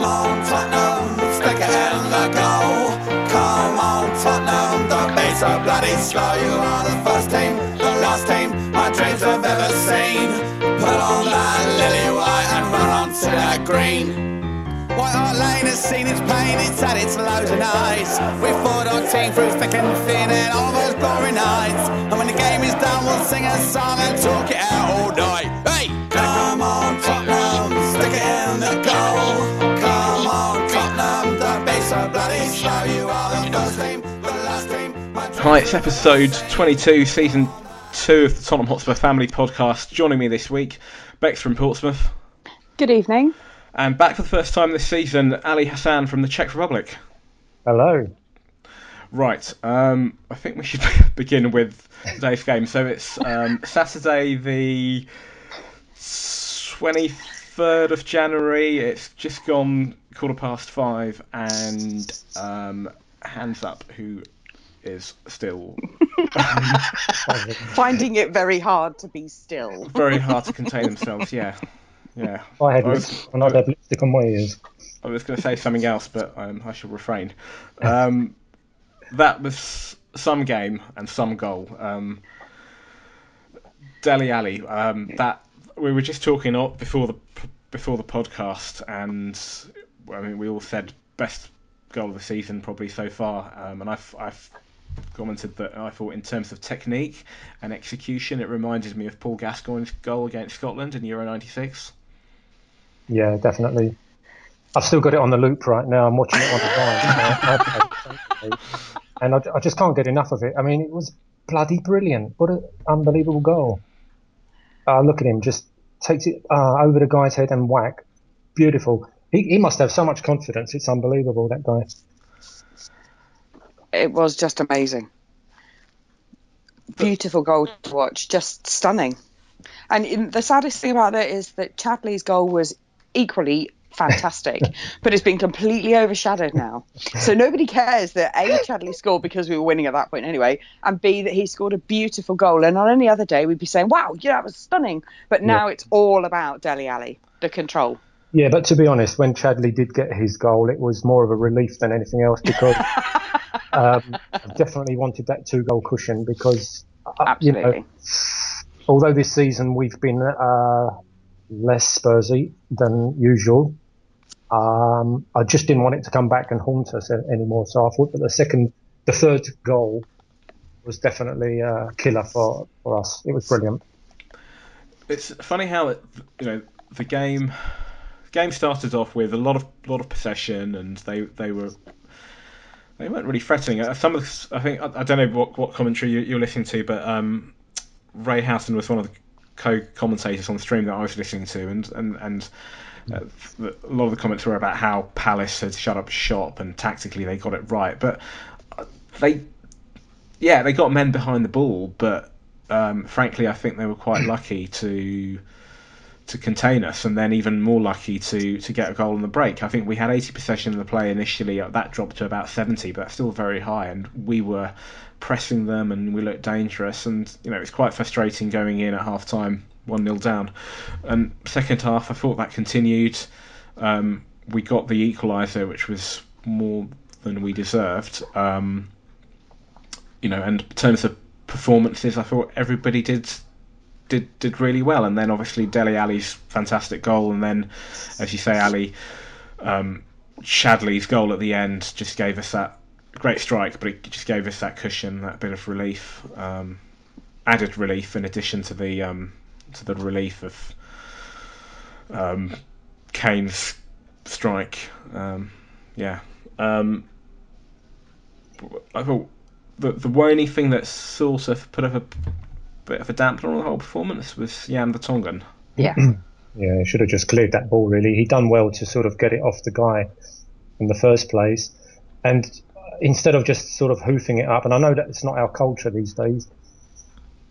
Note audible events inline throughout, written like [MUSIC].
Come on, Tottenham, stick it in the goal. Come on, Tottenham, beats are bloody slow. You are the first team, the last team my dreams have ever seen. Put on that lily white and run that green. White Hart Lane has seen its pain, it's its and. We fought our team through thick and thin and all those glory nights. And when the game is done, we'll sing a song and talk it out all night. Hi, it's episode 22, season 2 of the Tottenham Hotspur Family Podcast. Joining me this week, Becks from Portsmouth, Good evening. and back for the first time this season, Ali Hassan from the Czech Republic. Hello. Right, um, I think we should [LAUGHS] begin with today's game. So it's um, [LAUGHS] Saturday, the 23rd of January. It's just gone quarter past five, and um, hands up who is still [LAUGHS] Finding it very hard to be still. very hard to contain themselves. Yeah, yeah. I had I lip- was, and I'd lipstick on my ears. I was going to say something else, but um, I shall refrain. Um, that was some game and some goal. Um, Dele Alli. Um, that we were just talking o- before the before the podcast, and I mean we all said best goal of the season probably so far. Um, and I've I've commented that I thought in terms of technique and execution, it reminded me of Paul Gascoigne's goal against Scotland in Euro '96. Yeah, definitely. I've still got it on the loop right now. I'm watching it on the line. [LAUGHS] and I, I just can't get enough of it. I mean, it was bloody brilliant. What an unbelievable goal. Uh, look at him, just takes it uh, over the guy's head and whack. Beautiful. He, he must have so much confidence. It's unbelievable, that guy. It was just amazing. Beautiful goal to watch, just stunning. And the saddest thing about it is that Chadli's goal was equally fantastic, [LAUGHS] but it's been completely overshadowed now. So nobody cares that A, Chadley scored because we were winning at that point anyway, and B, that he scored a beautiful goal. And on any other day, we'd be saying, wow, yeah, that was stunning. But now it's all about Dele Alli, the control. Yeah, but to be honest, when Chadli did get his goal, it was more of a relief than anything else because [LAUGHS] um, I definitely wanted that two goal cushion because, uh, you Absolutely. know, although this season we've been uh, less Spursy than usual, um, I just didn't want it to come back and haunt us anymore. So I thought that the second, the third goal was definitely a killer for, for us. It was brilliant. it's funny how it, you know the game game started off with a lot of lot of possession and they they were they weren't really threatening. Uh, Some of the, I think I, I don't know what, what commentary you, you're listening to, but um, Ray Houghton was one of the co-commentators on the stream that I was listening to, and and and. Uh, a lot of the comments were about how Palace had shut up shop and tactically they got it right, but uh, they, yeah, they got men behind the ball, but um, frankly, I think they were quite [CLEARS THROAT] lucky to to contain us, and then even more lucky to to get a goal on the break. I think we had 80 possession of the play initially. uh, That dropped to about 70, but still very high, and we were pressing them, and we looked dangerous. And you know, it's quite frustrating going in at half time, one 0 down. And second half, I thought that continued. Um, we got the equaliser, which was more than we deserved. Um, you know, and in terms of performances, I thought everybody did did did really well. And then obviously Dele Alli's fantastic goal, and then, as you say, Ali, um, Chadli's goal at the end just gave us that great strike, but it just gave us that cushion, that bit of relief, um, added relief in addition to the um, to the relief of um, Kane's strike. Um, yeah. Um, I thought the the only thing that sort of put up a bit of a dampener on the whole performance was Jan Vertonghen. Yeah. [CLEARS THROAT] Yeah, he should have just cleared that ball. Really, he done well to sort of get it off the guy in the first place, and instead of just sort of hoofing it up. And I know that it's not our culture these days.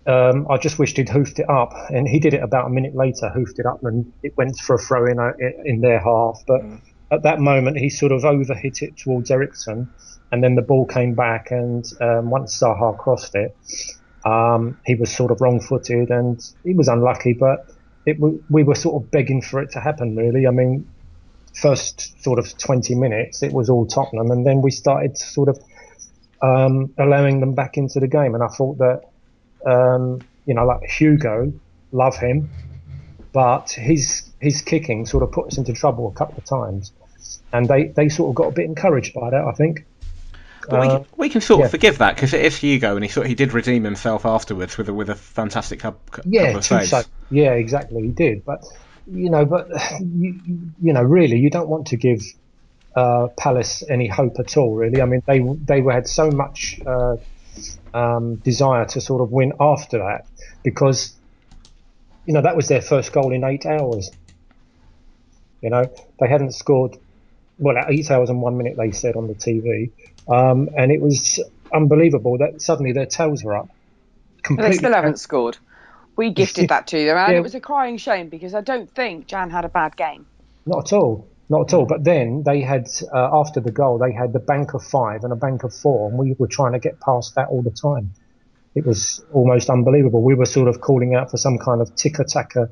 Um, I just wished he'd hoofed it up, and he did it about a minute later. Hoofed it up, and it went for a throw in uh, in their half. But at that moment, he sort of overhit it towards Eriksen, and then the ball came back. And um, once Zaha crossed it, um, he was sort of wrong-footed, and he was unlucky. But it, we were sort of begging for it to happen, really. I mean, first sort of 20 minutes, it was all Tottenham, and then we started sort of um, allowing them back into the game. And I thought that, um, you know, like Hugo, love him, but his his kicking sort of put us into trouble a couple of times, and they, they sort of got a bit encouraged by that, I think. But we, Uh, can, we can sort yeah. of forgive that because it is Hugo, and he sort he did redeem himself afterwards with a, with a fantastic cou- yeah, couple of saves. sa- yeah, exactly, he did. But you know, but [SIGHS] you, you know, really, you don't want to give uh, Palace any hope at all. Really, I mean, they they had so much uh, um, desire to sort of win after that because you know that was their first goal in eight hours. You know, they hadn't scored well at eight hours and one minute. They said on the TV, um, and it was unbelievable that suddenly their tails were up. But Completely they still haven't scored. We gifted [LAUGHS] that to them, and Yeah. it was a crying shame because I don't think Jan had a bad game. Not at all. Not at all. But then they had, uh, after the goal, they had the bank of five and a bank of four, and we were trying to get past that all the time. It was almost unbelievable. We were sort of calling out for some kind of ticker tacker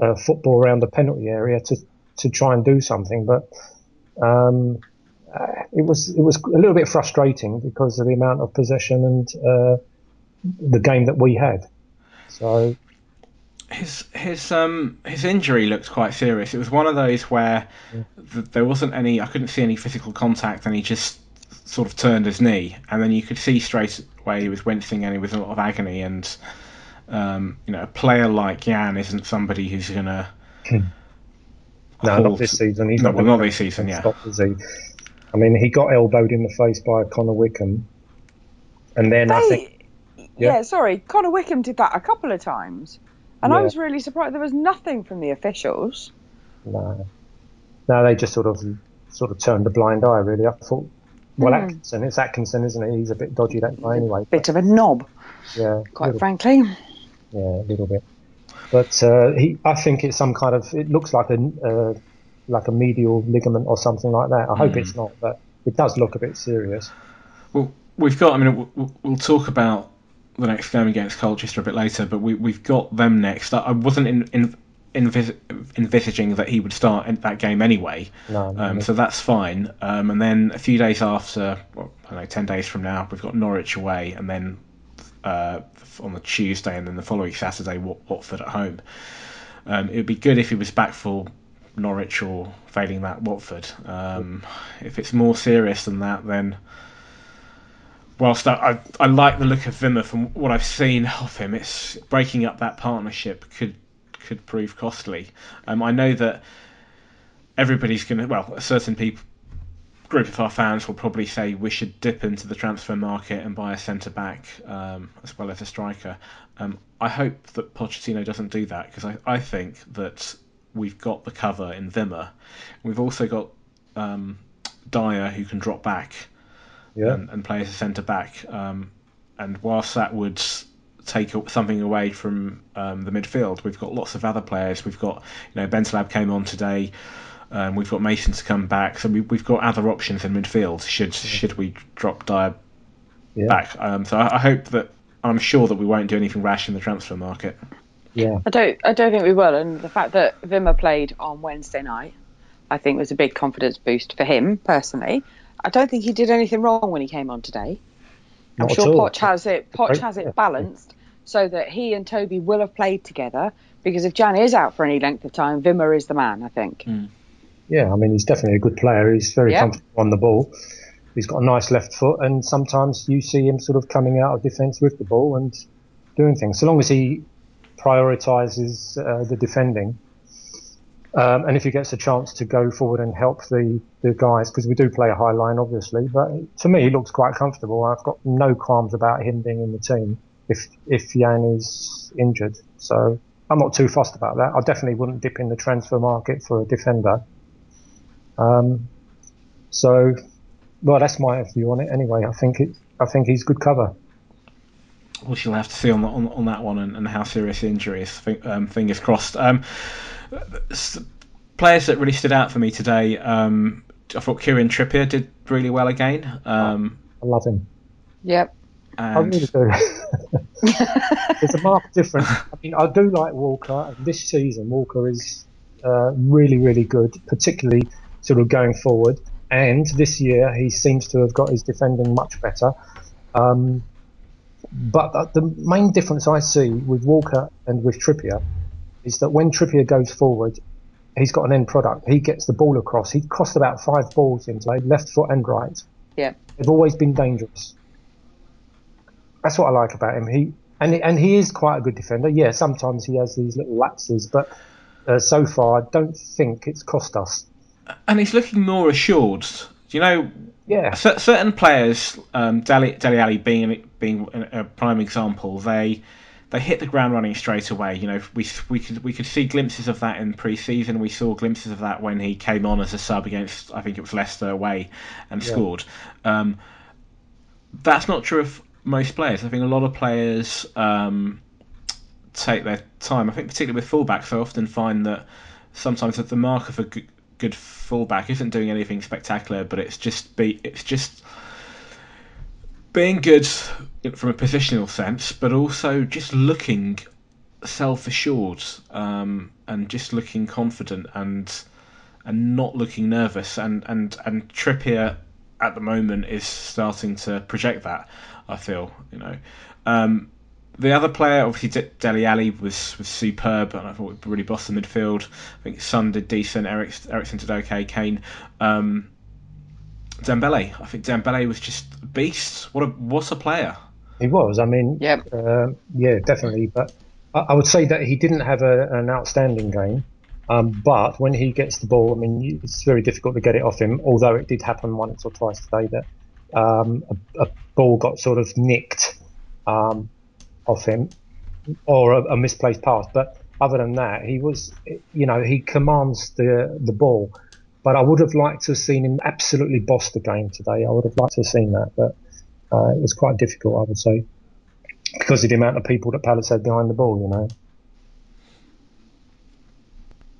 uh, football around the penalty area to, to try and do something, but um, uh, it was it was a little bit frustrating because of the amount of possession and uh, the game that we had. So his his um his injury looked quite serious. It was one of those where th- there wasn't any. I couldn't see any physical contact, and he just sort of turned his knee, and then you could see straight away he was wincing and he was in a lot of agony. And um, you know, a player like Jan isn't somebody who's gonna. No, not this season. He's No, not well, not this season, yeah. Stop, is he? I mean, he got elbowed in the face by Connor Wickham, and then I think yeah. Yeah. sorry, Connor Wickham did that a couple of times, and I was really surprised. There was nothing from the officials. no, no, they just sort of sort of turned a blind eye. Really, I thought. Well, Hmm. Atkinson, it's Atkinson, isn't it? He's a bit dodgy that guy anyway. Bit of a knob, Yeah, quite little, frankly. yeah, a little bit. But uh, he, I think it's some kind of. It looks like a uh, like a medial ligament or something like that. I hope it's not, but it does look a bit serious. Well, we've got. I mean, we'll, we'll talk about the next game against Colchester a bit later, but we, we've got them next. I wasn't in, in, envis- envisaging that he would start in that game anyway, No, no, um, no. so that's fine. Um, and then a few days after, well, I don't know, ten days from now, we've got Norwich away, and then uh, on the Tuesday, and then the following Saturday, Wat- Watford at home. Um, it would be good if he was back for Norwich or failing that Watford. Um, if it's more serious than that, then whilst I, I, I like the look of Wimmer from what I've seen of him, it's breaking up that partnership could could prove costly. Um, I know that everybody's going to, well, certain people group of our fans will probably say we should dip into the transfer market and buy a centre back um, as well as a striker. Um, I hope that Pochettino doesn't do that because I, I think that we've got the cover in Wimmer. We've also got um, Dier who can drop back Yeah. and, and play as a centre back. Um, and whilst that would take something away from um, the midfield, we've got lots of other players. We've got, you know, Bentaleb came on today. Um, we've got Mason to come back, so we, we've got other options in midfield. Should should we drop Dier Yeah. back? Um, so I, I hope that I'm sure that we won't do anything rash in the transfer market. Yeah. I don't. I don't think we will. And the fact that Wimmer played on Wednesday night, I think was a big confidence boost for him personally. I don't think he did anything wrong when he came on today. I'm Not sure all. Poch has it. Poch has it balanced so that he and Toby will have played together. Because if Jan is out for any length of time, Wimmer is the man. I think. Yeah, I mean, he's definitely a good player. He's very Yeah. comfortable on the ball. He's got a nice left foot, and sometimes you see him sort of coming out of defence with the ball and doing things. So long as he prioritises uh, the defending, um, and if he gets a chance to go forward and help the, the guys, because we do play a high line, obviously. But to me, he looks quite comfortable. I've got no qualms about him being in the team if if Jan is injured. So I'm not too fussed about that. I definitely wouldn't dip in the transfer market for a defender. Um, so, well, that's my view on it. Anyway, I think it. I think he's good cover. Well, we shall have to see on, the, on, on that one and, and how serious the injury is. Fi- Um, fingers crossed. Um, players that really stood out for me today. Um, I thought Kieran Trippier did really well again. Um, I love him. Yep. I and really do. [LAUGHS] There's a marked difference. I mean, I do like Walker. This season, Walker is uh, really, really good, particularly sort of going forward. And this year, he seems to have got his defending much better. Um, but the main difference I see with Walker and with Trippier is that when Trippier goes forward, he's got an end product. He gets the ball across. He crossed about five balls in play, left foot and right. Yeah. They've always been dangerous. That's what I like about him. He and and he is quite a good defender. Yeah, sometimes he has these little lapses, but uh, so far I don't think it's cost us. And he's looking more assured. Do you know? Yeah. c- certain players, um, Dele, Dele Alli being being a prime example, they they hit the ground running straight away. You know, we we could we could see glimpses of that in pre-season. We saw glimpses of that when he came on as a sub against I think it was Leicester away and Yeah. scored. Um, that's not true of most players. I think a lot of players um, take their time. I think particularly with fullbacks, I often find that sometimes the mark of a good, fullback isn't doing anything spectacular, but it's just be it's just being good from a positional sense, but also just looking self-assured um, and just looking confident and and not looking nervous. And and and Trippier at the moment is starting to project that. I feel you know. Um, the other player, obviously, De- Dele Alli was, was superb, and I thought we really bossed the midfield. I think Son did decent, Eric, Eriksen did okay, Kane. Um, Dembele, I think Dembele was just a beast. What a what a player! He was. I mean, Yep. um, yeah, definitely. But I, I would say that he didn't have a, an outstanding game. Um, but when he gets the ball, I mean, it's very difficult to get it off him. Although it did happen once or twice today that um, a, a ball got sort of nicked um, off him, or a, a misplaced pass. But other than that, he was, you know, he commands the the ball. But I would have liked to have seen him absolutely boss the game today. I would have liked to have seen that, but uh, it was quite difficult, I would say, because of the amount of people that Palace had behind the ball. You know,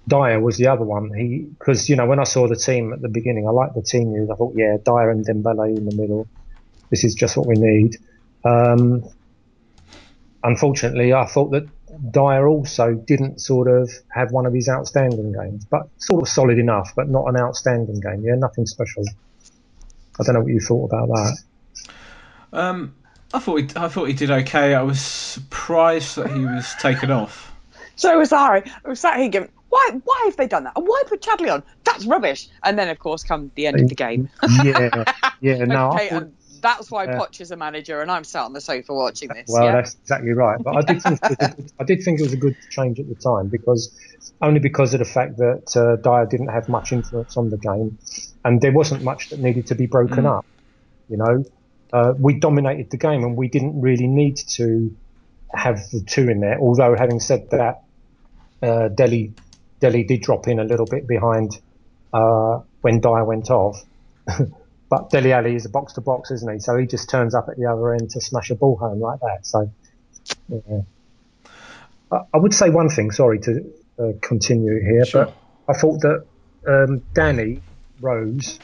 Dier was the other one. He because you know when I saw the team at the beginning, I liked the team news. I thought, yeah, Dier and Dembele in the middle. This is just what we need. Um, unfortunately, I thought that Dier also didn't sort of have one of his outstanding games, but sort of solid enough, but not an outstanding game. Yeah, nothing special. I don't know what you thought about that. Um, I thought he, I thought he did okay. I was surprised that he was taken off. So was I. I was sat here going, why, why have they done that? And why put Chadli on? That's rubbish. And then, of course, come the end of the game. [LAUGHS] yeah, yeah. [LAUGHS] No, I thought, and that's why Yeah. Poch is a manager, and I'm sat on the sofa watching this. well, yeah? that's exactly right. But I did think it was a good, I did think it was a good change at the time because only because of the fact that uh, Dier didn't have much influence on the game, and there wasn't much that needed to be broken Mm. up. You know, uh, we dominated the game, and we didn't really need to have the two in there. Although, having said that, uh, Dele Dele did drop in a little bit behind uh, when Dier went off. [LAUGHS] but Dele Alli is a box to box, isn't he? So he just turns up at the other end to smash a ball home like that. So, yeah. I, would say one thing. Sorry to uh, continue here, Sure. but I thought that um, Danny Rose.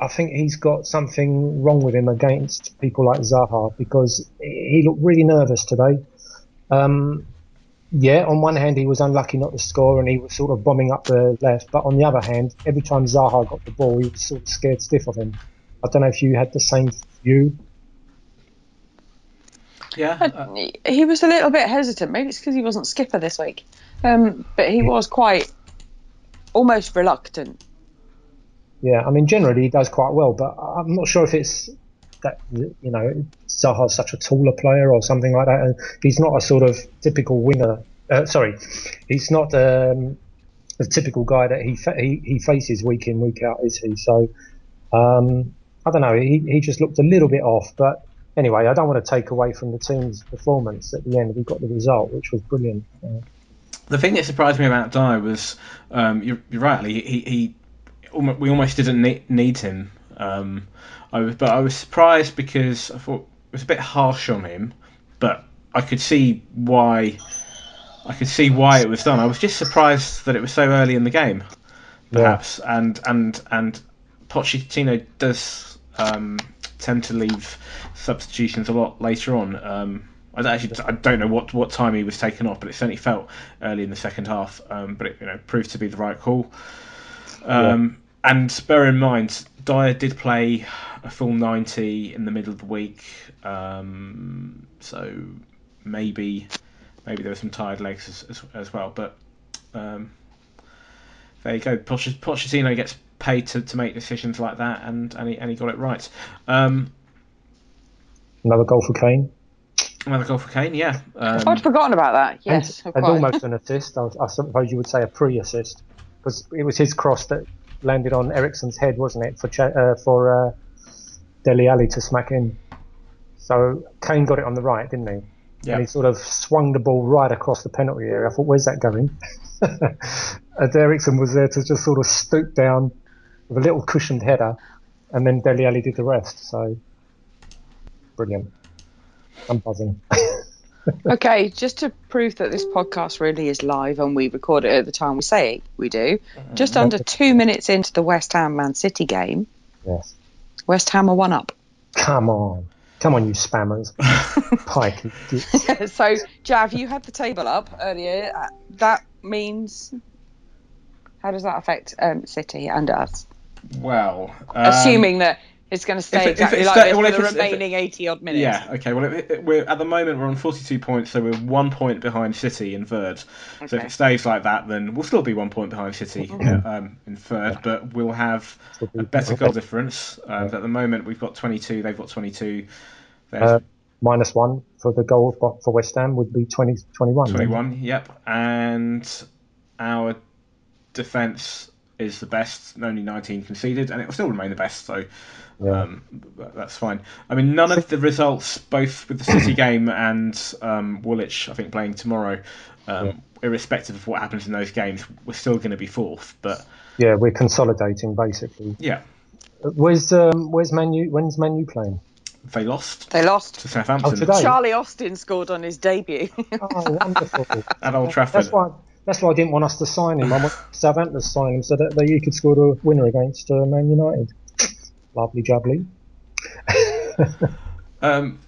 I think he's got something wrong with him against people like Zaha because he looked really nervous today. Um, yeah, on one hand he was unlucky not to score and he was sort of bombing up the left, but on the other hand, every time Zaha got the ball, he was sort of scared stiff of him. I don't know if you had the same view. Yeah, uh, He- he was a little bit hesitant. Maybe it's because he wasn't skipper this week. Um, but he was quite almost reluctant. Yeah, I mean generally he does quite well, but I'm not sure if it's that you know Zaha's such a taller player or something like that. And he's not a sort of typical winger. Uh, sorry, he's not um, the typical guy that he, fa- he he faces week in week out, is he? So um, I don't know. He he just looked a little bit off, but anyway, I don't want to take away from the team's performance at the end. We got the result, which was brilliant. Uh, the thing that surprised me about Dier was um, you're, you're right. He, he, we almost didn't need him. Um, I was, but I was surprised because I thought it was a bit harsh on him, but I could see why. I could see why it was done. I was just surprised that it was so early in the game, perhaps, and and and Pochettino does um, tend to leave substitutions a lot later on. Um, I don't actually I don't know what, what time he was taken off, but it certainly felt early in the second half. Um, but it you know proved to be the right call. Um, And bear in mind, Dier did play a full ninety in the middle of the week, um, so maybe maybe there were some tired legs as, as, as well. But um, there you go. Poch- Pochettino gets paid to, to make decisions like that, and and he, and he got it right. Um, Another goal for Kane. another goal for Kane, yeah. Um, I'd forgotten about that. Yes, and, and almost an assist. I, I suppose you would say a pre-assist because it was his cross that landed on Eriksen's head, wasn't it, for uh, for uh, Dele Alli to smack in. So Kane got it on the right, didn't he? Yeah. And he sort of swung the ball right across the penalty area. I thought, where's that going? [LAUGHS] and Ericsson was there to just sort of stoop down with a little cushioned header, and then Dele Alli did the rest. So brilliant. I'm buzzing. [LAUGHS] Okay, just to prove that this podcast really is live and we record it at the time we say it, we do, just under two minutes into the West Ham Man City game, yes. West Ham are one up. Come on. Come on, you spammers. [LAUGHS] Pike. [LAUGHS] so, Jav, you had the table up earlier. Uh, That means. How does that affect um, City and us? well, um, Assuming that it's going to stay if it- if exactly like sta- this well, for the it's- it- remaining 80 odd minutes. Yeah. Okay. Well, it, it, we're at the moment we're on 42 points, so we're one point behind City in third. So if it stays like that, then we'll still be one point behind City uh, um, in third, but we'll have a better goal difference. Uh, At the moment, we've got 22. They've got 22. There's Uh, minus one for the goal for for West Ham would be 20, 21. then. 21. Yep. And our defence is the best. Only 19 conceded, and it will still remain the best. So. Yeah. Um, that's fine. I mean, none of the results, both with the City game and um, Woolwich, I think playing tomorrow, um, irrespective of what happens in those games, we're still going to be fourth. But Yeah, we're consolidating basically. yeah, Where's um, where's Manu? When's Manu playing? they lost They lost. to Southampton Oh, today? Charlie Austin scored on his debut. Oh, wonderful! [LAUGHS] at Old Trafford. That's why. That's why I didn't want us to sign him. I want [LAUGHS] Southampton to sign him so that they, he could score the winner against uh, Man United. [SNIFFS] Lovely jubbly. [LAUGHS] Um,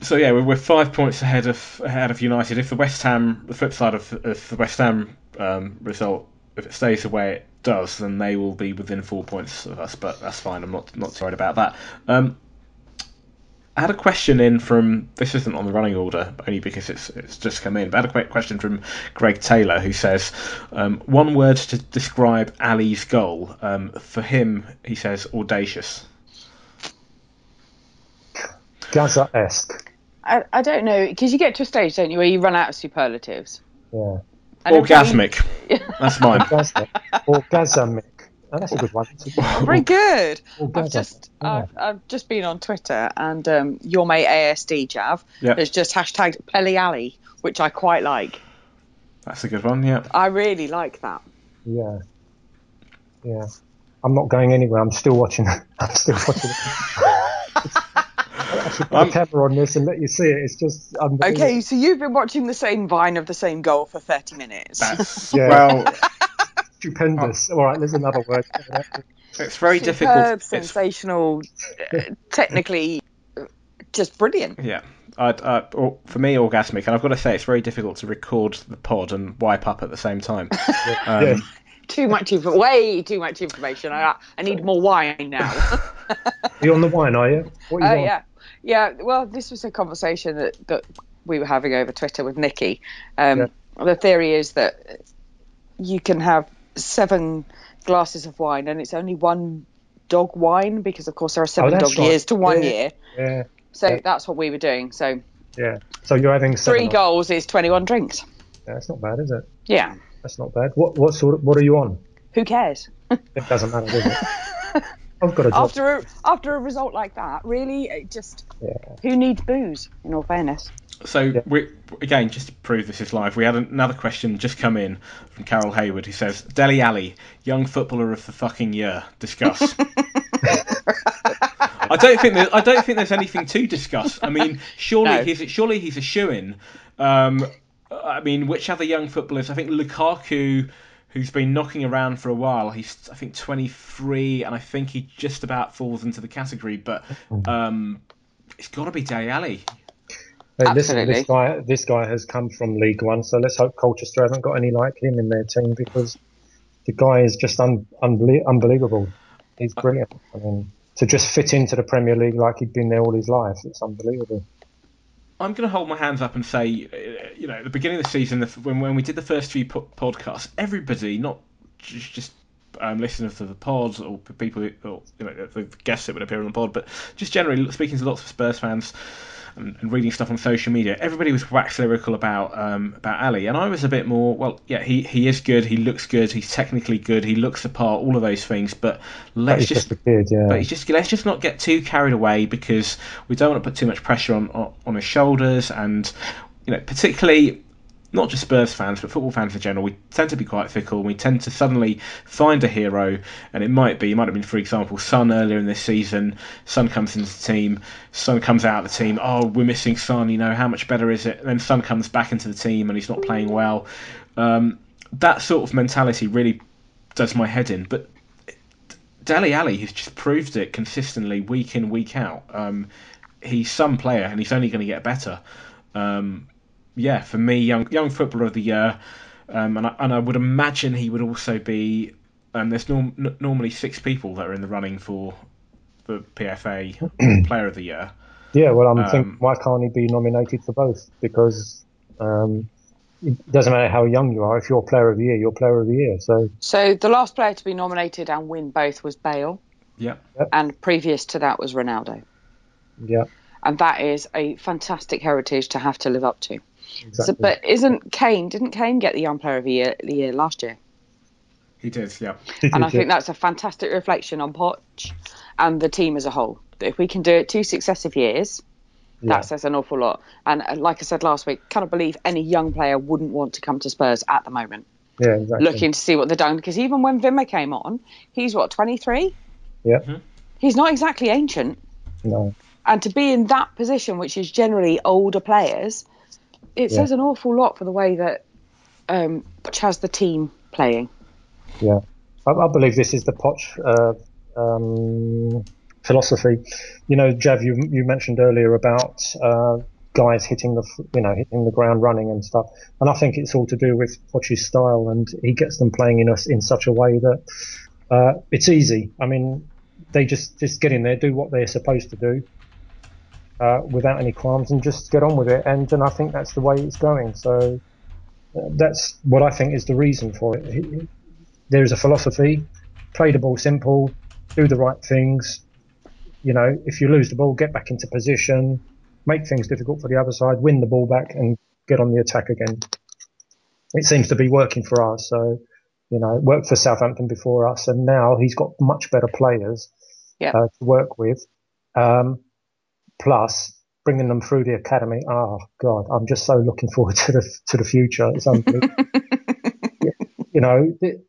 so yeah, we're, we're five points ahead of ahead of United. If the West Ham, the flip side of, of the West Ham um, result, if it stays the way it does, then they will be within four points of us. But that's fine. I'm not not too worried about that. Um, I had a question in from this isn't on the running order only because it's it's just come in. But I had a quick question from Greg Taylor who says um, one word to describe Alli's goal. Um, for him, he says audacious. Gaza esque. I, I don't know, because you get to a stage, don't you, where you run out of superlatives. Yeah. And every time Orgasmic. [LAUGHS] That's mine. Gaza. Orgasmic. Oh, that's a good one. That's a good [LAUGHS] one. Very good. I've just Yeah. I've, I've just been on Twitter and um, your mate ASD Jav Yep. has just hashtagged Pele Alli, which I quite like. That's a good one. Yeah. I really like that. Yeah. Yeah. I'm not going anywhere. I'm still watching. [LAUGHS] I'm still watching. I should put I'm- a camera on this and let you see it. It's just. Okay, so you've been watching the same vine of the same goal for 30 minutes. That's [LAUGHS] Yeah. well. Stupendous. All right, there's another word. [LAUGHS] It's very Superb, difficult. It's, sensational, uh, technically uh, just brilliant. yeah. I, I, or, for me, orgasmic, and I've got to say, it's very difficult to record the pod and wipe up at the same time. [LAUGHS] Um, Yeah. Too much info, way too much information. I, I need more wine now. [LAUGHS] You're on the wine, are you? What are you Oh on? yeah, yeah. Well, this was a conversation that, that we were having over Twitter with Nikki. Um, The theory is that you can have seven glasses of wine, and it's only one dog wine because, of course, there are seven oh, dog right. years to one Yeah. year. Yeah. So Yeah. that's what we were doing. So Yeah. So you're having seven three goals is twenty-one drinks. Yeah, that's not bad, is it? Yeah. That's not bad. What what sort of what are you on? Who cares? [LAUGHS] It doesn't matter, does it? [LAUGHS] I've got a job. After a, after a result like that, really, it just Yeah. who needs booze? In all fairness. So we again, just to prove this is live, we had another question just come in from Carol Hayward who says, "Dele Alli, young footballer of the fucking year, discuss." [LAUGHS] I don't think there, I don't think there's anything to discuss. I mean, surely No. he's surely he's a shoe in. Um, I mean, which other young footballers? I think Lukaku, who's been knocking around for a while. He's I think 23, and I think he just about falls into the category. But [LAUGHS] um, it's got to be Dele Alli. Hey, listen, Absolutely. this guy, this guy has come from League One, so let's hope Colchester haven't got any like him in their team because the guy is just un, unbelie- unbelievable. He's brilliant. I mean, to just fit into the Premier League like he'd been there all his life, it's unbelievable. I'm going to hold my hands up and say, uh, you know, at the beginning of the season, when when we did the first few po- podcasts, everybody, not just, just um, listeners to the pods or people, who, or, you know, the guests that would appear on the pod, but just generally speaking to lots of Spurs fans and, and reading stuff on social media, everybody was wax lyrical about um, about Alli, and I was a bit more. Well, yeah, he, he is good, he looks good, he's technically good, he looks the part, all of those things, but let's just just kid, yeah. but he's just let's just not get too carried away because we don't want to put too much pressure on on, on his shoulders, and you know, particularly not just Spurs fans but football fans in general. We tend to be quite fickle. We tend to suddenly find a hero, and it might be, it might have been, for example, Son earlier in this season. Son comes into the team. Son comes out of the team. Oh, we're missing Son. You know, how much better is it? And then Son comes back into the team, and he's not playing well. Um, that sort of mentality really does my head in. But Dele Alli has just proved it consistently week in week out. Um, he's some player and he's only going to get better. Um, yeah, for me, young young footballer of the year, um, and I, and I would imagine he would also be. Um, there's norm, n- normally six people that are in the running for the [CLEARS THROAT] PFA Player of the Year. Yeah, well, I'm Um, thinking, why can't he be nominated for both? Because um, it doesn't matter how young you are. If you're Player of the Year, you're Player of the Year. So So the last player to be nominated and win both was Bale, Yeah, and previous to that was Ronaldo. yeah, And that is a fantastic heritage to have to live up to. So, but isn't Kane? Didn't Kane get the Young Player of the Year, the year last year? he did. Yeah, And I think that's a fantastic reflection on Poch and the team as a whole. If we can do it two successive years, Yeah. that says an awful lot. And uh, like I said last week, cannot believe any young player wouldn't want to come to Spurs at the moment, yeah, exactly. looking to see what they're doing. Because even when Wimmer came on, he's what 23. Yeah, He's not exactly ancient, no, and to be in that position, which is generally older players, it Yeah. says an awful lot for the way that um, Poch has the team playing. yeah. I, I believe this is the Poch uh, um, philosophy. You know, Jav, you you mentioned earlier about uh, guys hitting the you know hitting the ground running and stuff, and I think it's all to do with Poch's style, and he gets them playing in us in such a way that uh, it's easy. I mean, they just just get in there, do what they're supposed to do. Uh, without any qualms and just get on with it, and and I think that's the way it's going. So uh, that's what I think is the reason for it. He- he- There is a philosophy: play the ball simple, do the right things. You know, if you lose the ball, get back into position, make things difficult for the other side, win the ball back, and get on the attack again. It seems to be working for us. So, you know, it worked for Southampton before us, and now he's got much better players Yep. uh, to work with. Um, plus, bringing them through the academy. Oh God, I'm just so looking forward [LAUGHS] to the to the future. It's unbelievable. [LAUGHS] you know, it,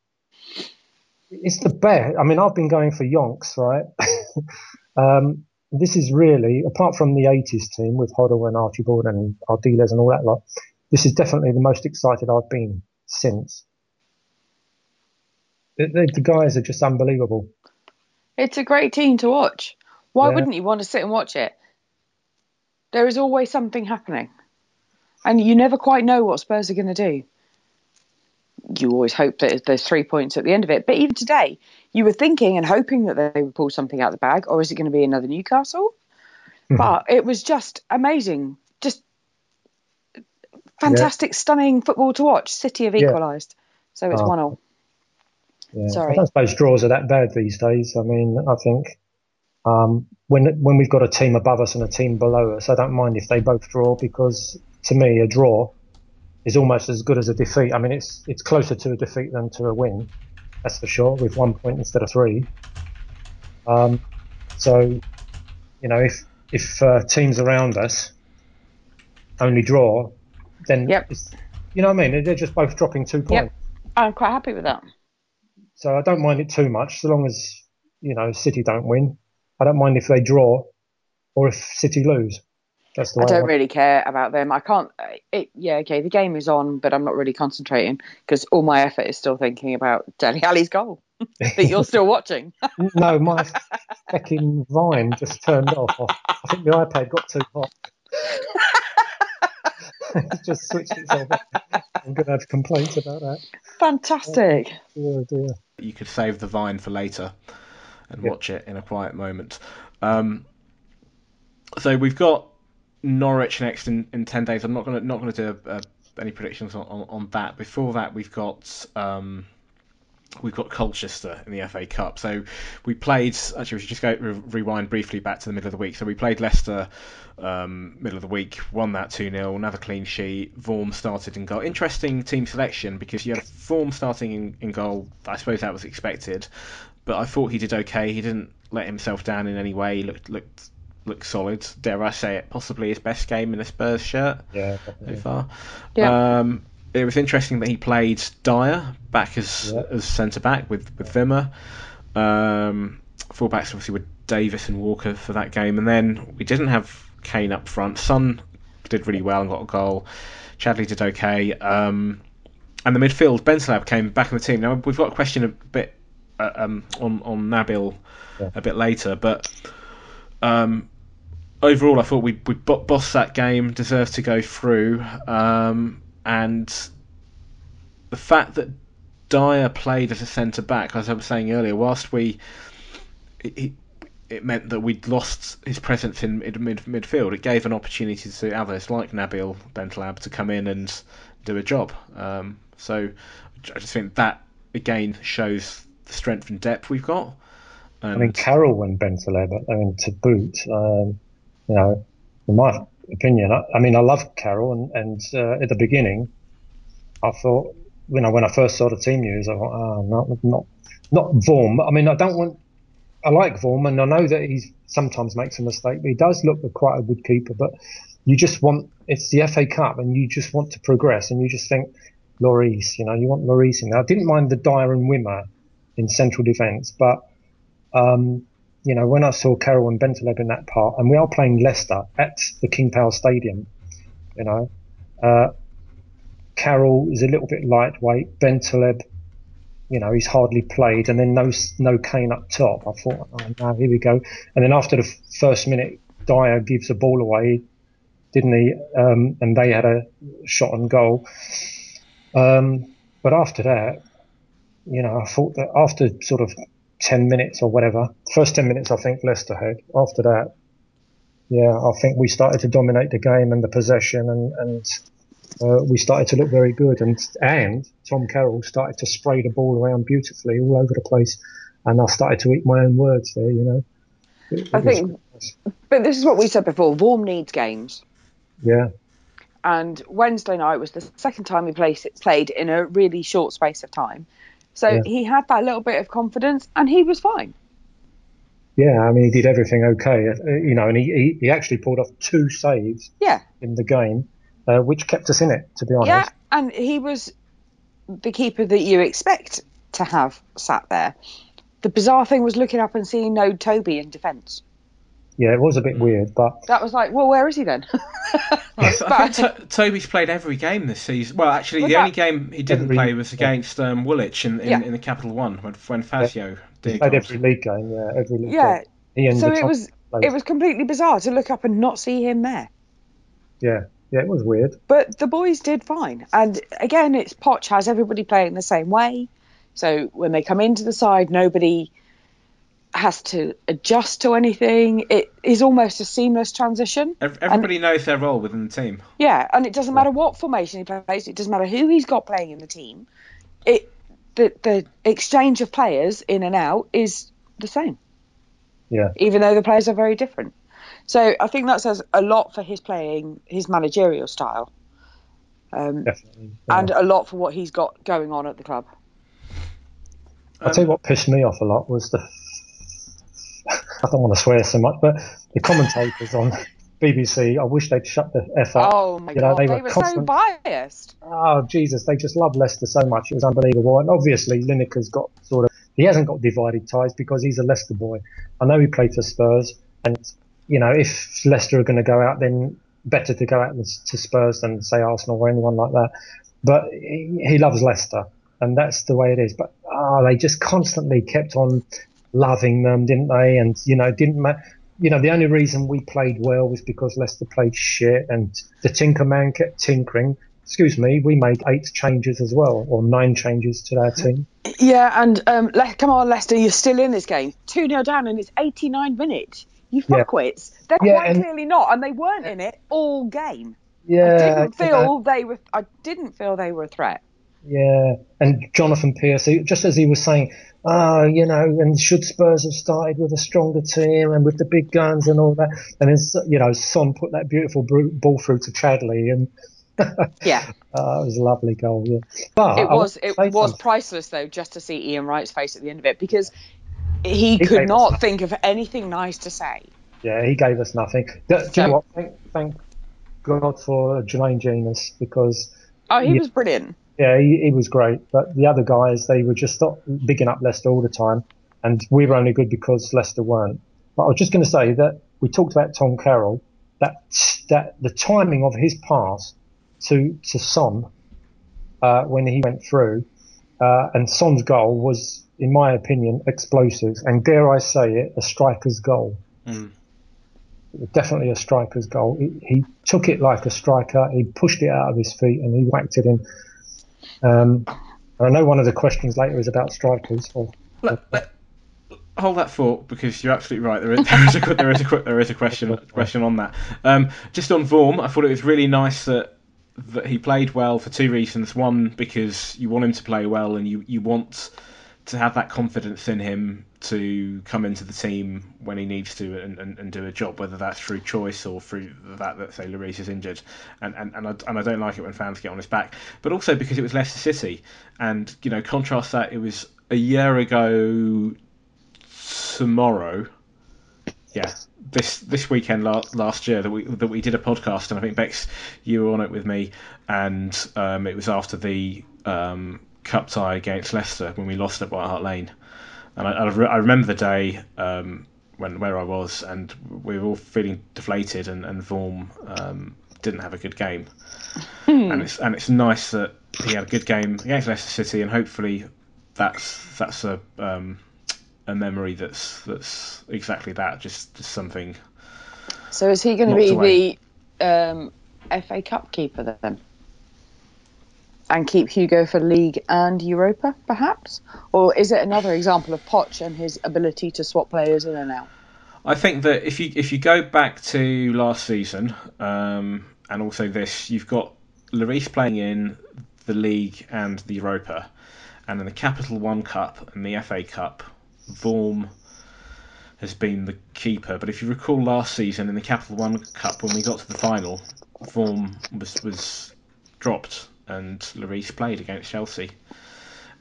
it's the best. I mean, I've been going for Yonks, right? [LAUGHS] um, this is really, apart from the 80s team with Hoddle and Archibald and Ardiles and all that lot, this is definitely the most excited I've been since. The, the, the guys are just unbelievable. It's a great team to watch. Why Yeah. wouldn't you want to sit and watch it? There is always something happening. And you never quite know what Spurs are going to do. You always hope that there's three points at the end of it. But even today, you were thinking and hoping that they would pull something out of the bag, or is it going to be another Newcastle? Mm-hmm. But it was just amazing. Just fantastic, stunning football to watch. City have Yeah. equalised. So it's Oh. 1 0. Yeah. Sorry. I don't suppose draws are that bad these days. I mean, I think um, when when we've got a team above us and a team below us, I don't mind if they both draw because to me, a draw is almost as good as a defeat. I mean, it's it's closer to a defeat than to a win, that's for sure, with one point instead of three. Um, so, you know, if if uh, teams around us only draw, then Yep. it's, you know what I mean? They're just both dropping two points. I'm quite happy with that. So I don't mind it too much, so long as you know City don't win. I don't mind if they draw or if City lose. That's the I don't really care about them. I can't. It, yeah, okay, the game is on, but I'm not really concentrating because all my effort is still thinking about Dele Alli's goal [LAUGHS] that you're still watching. no, my fucking Vine just turned off. I think the iPad got too hot. [LAUGHS] it's just switched itself off. I'm going to have complaints about that. Fantastic. Oh, oh dear. You could save the vine for later and watch it in a quiet moment. Um, so we've got Norwich next in, in ten days. I'm not gonna not gonna do uh, any predictions on, on, on that. Before that, we've got um, we've got Colchester in the FA Cup. So we played. Actually, we should just go re- rewind briefly back to the middle of the week. So we played Leicester um, middle of the week, won that two 0 another clean sheet. Vorm started in goal. Interesting team selection because you had Vorm starting in, in goal. I suppose that was expected, but I thought he did okay. He didn't let himself down in any way. He looked looked looked solid. Dare I say it? Possibly his best game in a Spurs shirt Yeah, so far. Yeah. Um, it was interesting that he played Dier back as Yeah. as centre back with with Wimmer. Um, fullbacks obviously with Davies and Walker for that game, and then we didn't have Kane up front. Son did really well and got a goal. Chadli did okay. Um, and the midfield, Bentaleb came back in the team. Now we've got a question a bit uh, um, on on Nabil Yeah. a bit later, but um, overall, I thought we we bossed that game, deserved to go through, um, and the fact that Dier played as a centre back, as I was saying earlier, whilst we it, it, meant that we'd lost his presence in mid, mid midfield. It gave an opportunity to others like Nabil Bentaleb to come in and do a job. Um, so I just think that again shows the strength and depth we've got. I And mean, Carroll and Bentaleb, I mean, to boot, um, you know, in my opinion, I, I mean, I love Carroll, and, and uh, at the beginning, I thought, you know, when I first saw the team news, I thought, oh, not, not, not Vorm. I mean, I don't want, I like Vorm, and I know that he sometimes makes a mistake, but he does look quite a good keeper. But you just want, it's the FA Cup, and you just want to progress, and you just think, Lloris, you know, you want Lloris in there. I didn't mind the Dier and Wimmer in central defence, but um, you know, when I saw Carroll and Bentaleb in that part, and we are playing Leicester at the King Power Stadium, you know, uh, Carroll is a little bit lightweight. Bentaleb, you know, he's hardly played, and then no no Kane up top. I thought, oh no, here we go. And then after the first minute, Dier gives the ball away, didn't he? Um, and they had a shot on goal. Um, but after that, you know, I thought that after sort of 10 minutes or whatever, first 10 minutes, I think Leicester had. After that, yeah, I think we started to dominate the game and the possession and, and uh, we started to look very good. And, and Tom Carroll started to spray the ball around beautifully all over the place. And I started to eat my own words there, you know. It- it I think, but this is what we said before. Vorm needs games, yeah, and Wednesday night was the second time we played played in a really short space of time. So Yeah. he had that little bit of confidence, and he was fine. yeah, I mean, he did everything okay, uh, you know, and he, he, he actually pulled off two saves Yeah, in the game, uh, which kept us in it, to be honest. yeah, and he was the keeper that you expect to have sat there. The bizarre thing was looking up and seeing no Toby in defence. Yeah, it was a bit weird, but That was like, well, where is he then? I I think to- Toby's played every game this season. Well, actually, Was the that- only game he didn't Every- play was against um, Woolwich in, in, Yeah. in the Capital One when when Fazio did. played every league game. Yeah, every league yeah, game. He so it was players. it was completely bizarre to look up and not see him there. Yeah, yeah, it was weird. But the boys did fine. And again, it's Poch has everybody playing the same way. So when they come into the side, nobody has to adjust to anything. It is almost a seamless transition. Ev- Everybody knows their role within the team. Yeah, and it doesn't matter what formation he plays. It doesn't matter who he's got playing in the team. It the the exchange of players in and out is the same. Yeah. Even though the players are very different. So I think that says a lot for his playing, his managerial style, um, Definitely. Yeah. and a lot for what he's got going on at the club. I'll tell you what pissed me off a lot was the. I don't want to swear so much, but the commentators on BBC. I wish they'd shut the f up. Oh my You know, god, they they, were were so biased. Oh Jesus, they just love Leicester so much. It was unbelievable. And obviously, Lineker's got sort of. He hasn't got divided ties because he's a Leicester boy. I know he played for Spurs, and you know if Leicester are going to go out, then better to go out to Spurs than say Arsenal or anyone like that. But he, he loves Leicester, and that's the way it is. But ah, they just constantly kept on loving them, didn't they? And you know, didn't ma- you know, the only reason we played well was because Leicester played shit and the Tinker Man kept tinkering. Excuse me, we made eight changes as well, or nine changes to our team. Yeah, and um, Le- come on, Leicester, you're still in this game. 2 0 down, and it's 89 minutes. You Yeah. fuckwits. They're Yeah, quite and- clearly not, and they weren't in it all game. Yeah, I didn't feel they were. I didn't feel they were a threat. Yeah, and Jonathan Pearce, just as he was saying, oh, you know, and should Spurs have started with a stronger team and with the big guns and all that, and then you know, Son put that beautiful ball through to Chadli, and [LAUGHS] Yeah, uh, it was a lovely goal. Yeah, but it was. It was something. priceless though, just to see Ian Wright's face at the end of it because he He could not think of anything nice to say. Yeah, he gave us nothing. Do, do you know what? Thank, thank God for Jermaine Jenas because Oh, he Yeah. was brilliant. Yeah, he, he was great, but the other guys they were just stop bigging up Leicester all the time, and we were only good because Leicester weren't. But I was just going to say that we talked about Tom Carroll, that that the timing of his pass to to Son uh, when he went through, uh, and Son's goal was, in my opinion, explosive, and dare I say it, a striker's goal. Mm. Definitely a striker's goal. He, he took it like a striker. He pushed it out of his feet and he whacked it in. Um, I know one of the questions later is about strikers. Or, Let- let- hold that thought because you're absolutely right. There is, there is a there is a there is a question question on that. Um, just on Vorm, I thought it was really nice that that he played well for two reasons. One, because you want him to play well and you, you want to have that confidence in him to come into the team when he needs to and, and, and do a job, whether that's through choice or through the fact that, say, Lloris is injured. And, and, and, I, and I don't like it when fans get on his back. But also because it was Leicester City. And, you know, contrast that, it was a year ago tomorrow. Yeah, this this weekend la- last year that we that we did a podcast, and I think Becks, you were on it with me, and um, it was after the um, cup tie against Leicester when we lost at White Hart Lane, and I, I, re- I remember the day um, when where I was, and we were all feeling deflated, and and Vorm um, didn't have a good game, and it's and it's nice that he had a good game against Leicester City, and hopefully that's that's a um, a memory that's that's exactly that, just, just something. So is he going to be away. the um, FA Cup keeper then? And keep Hugo for League and Europa, perhaps? Or is it another example of Poch and his ability to swap players in and out? I think that if you if you go back to last season um, and also this, you've got Lloris playing in the league and the Europa, and in the Capital One Cup and the FA Cup, Vorm has been the keeper. But if you recall last season in the Capital One Cup when we got to the final, Vorm was was dropped and Lloris played against Chelsea.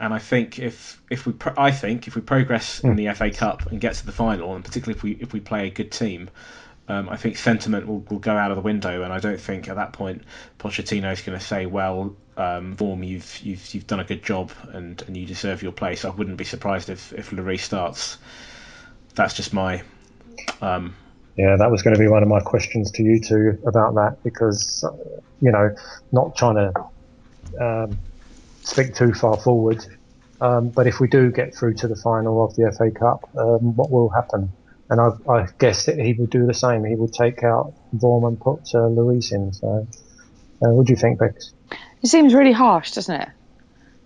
And I think if if we pro- I think if we progress in the FA Cup and get to the final, and particularly if we if we play a good team, um, I think sentiment will, will go out of the window. And I don't think at that point Pochettino is going to say, "Well, um, Vorm, you've you've you've done a good job and, and you deserve your place." I wouldn't be surprised if if Lloris starts. That's just my um, yeah, that was going to be one of my questions to you two about that because, you know, not trying to um, speak too far forward, um, but if we do get through to the final of the FA Cup, um, what will happen? And I, I guess that he would do the same. He would take out Vorm and put uh, Lloris in. So, uh, what do you think, Becks? It seems really harsh, doesn't it?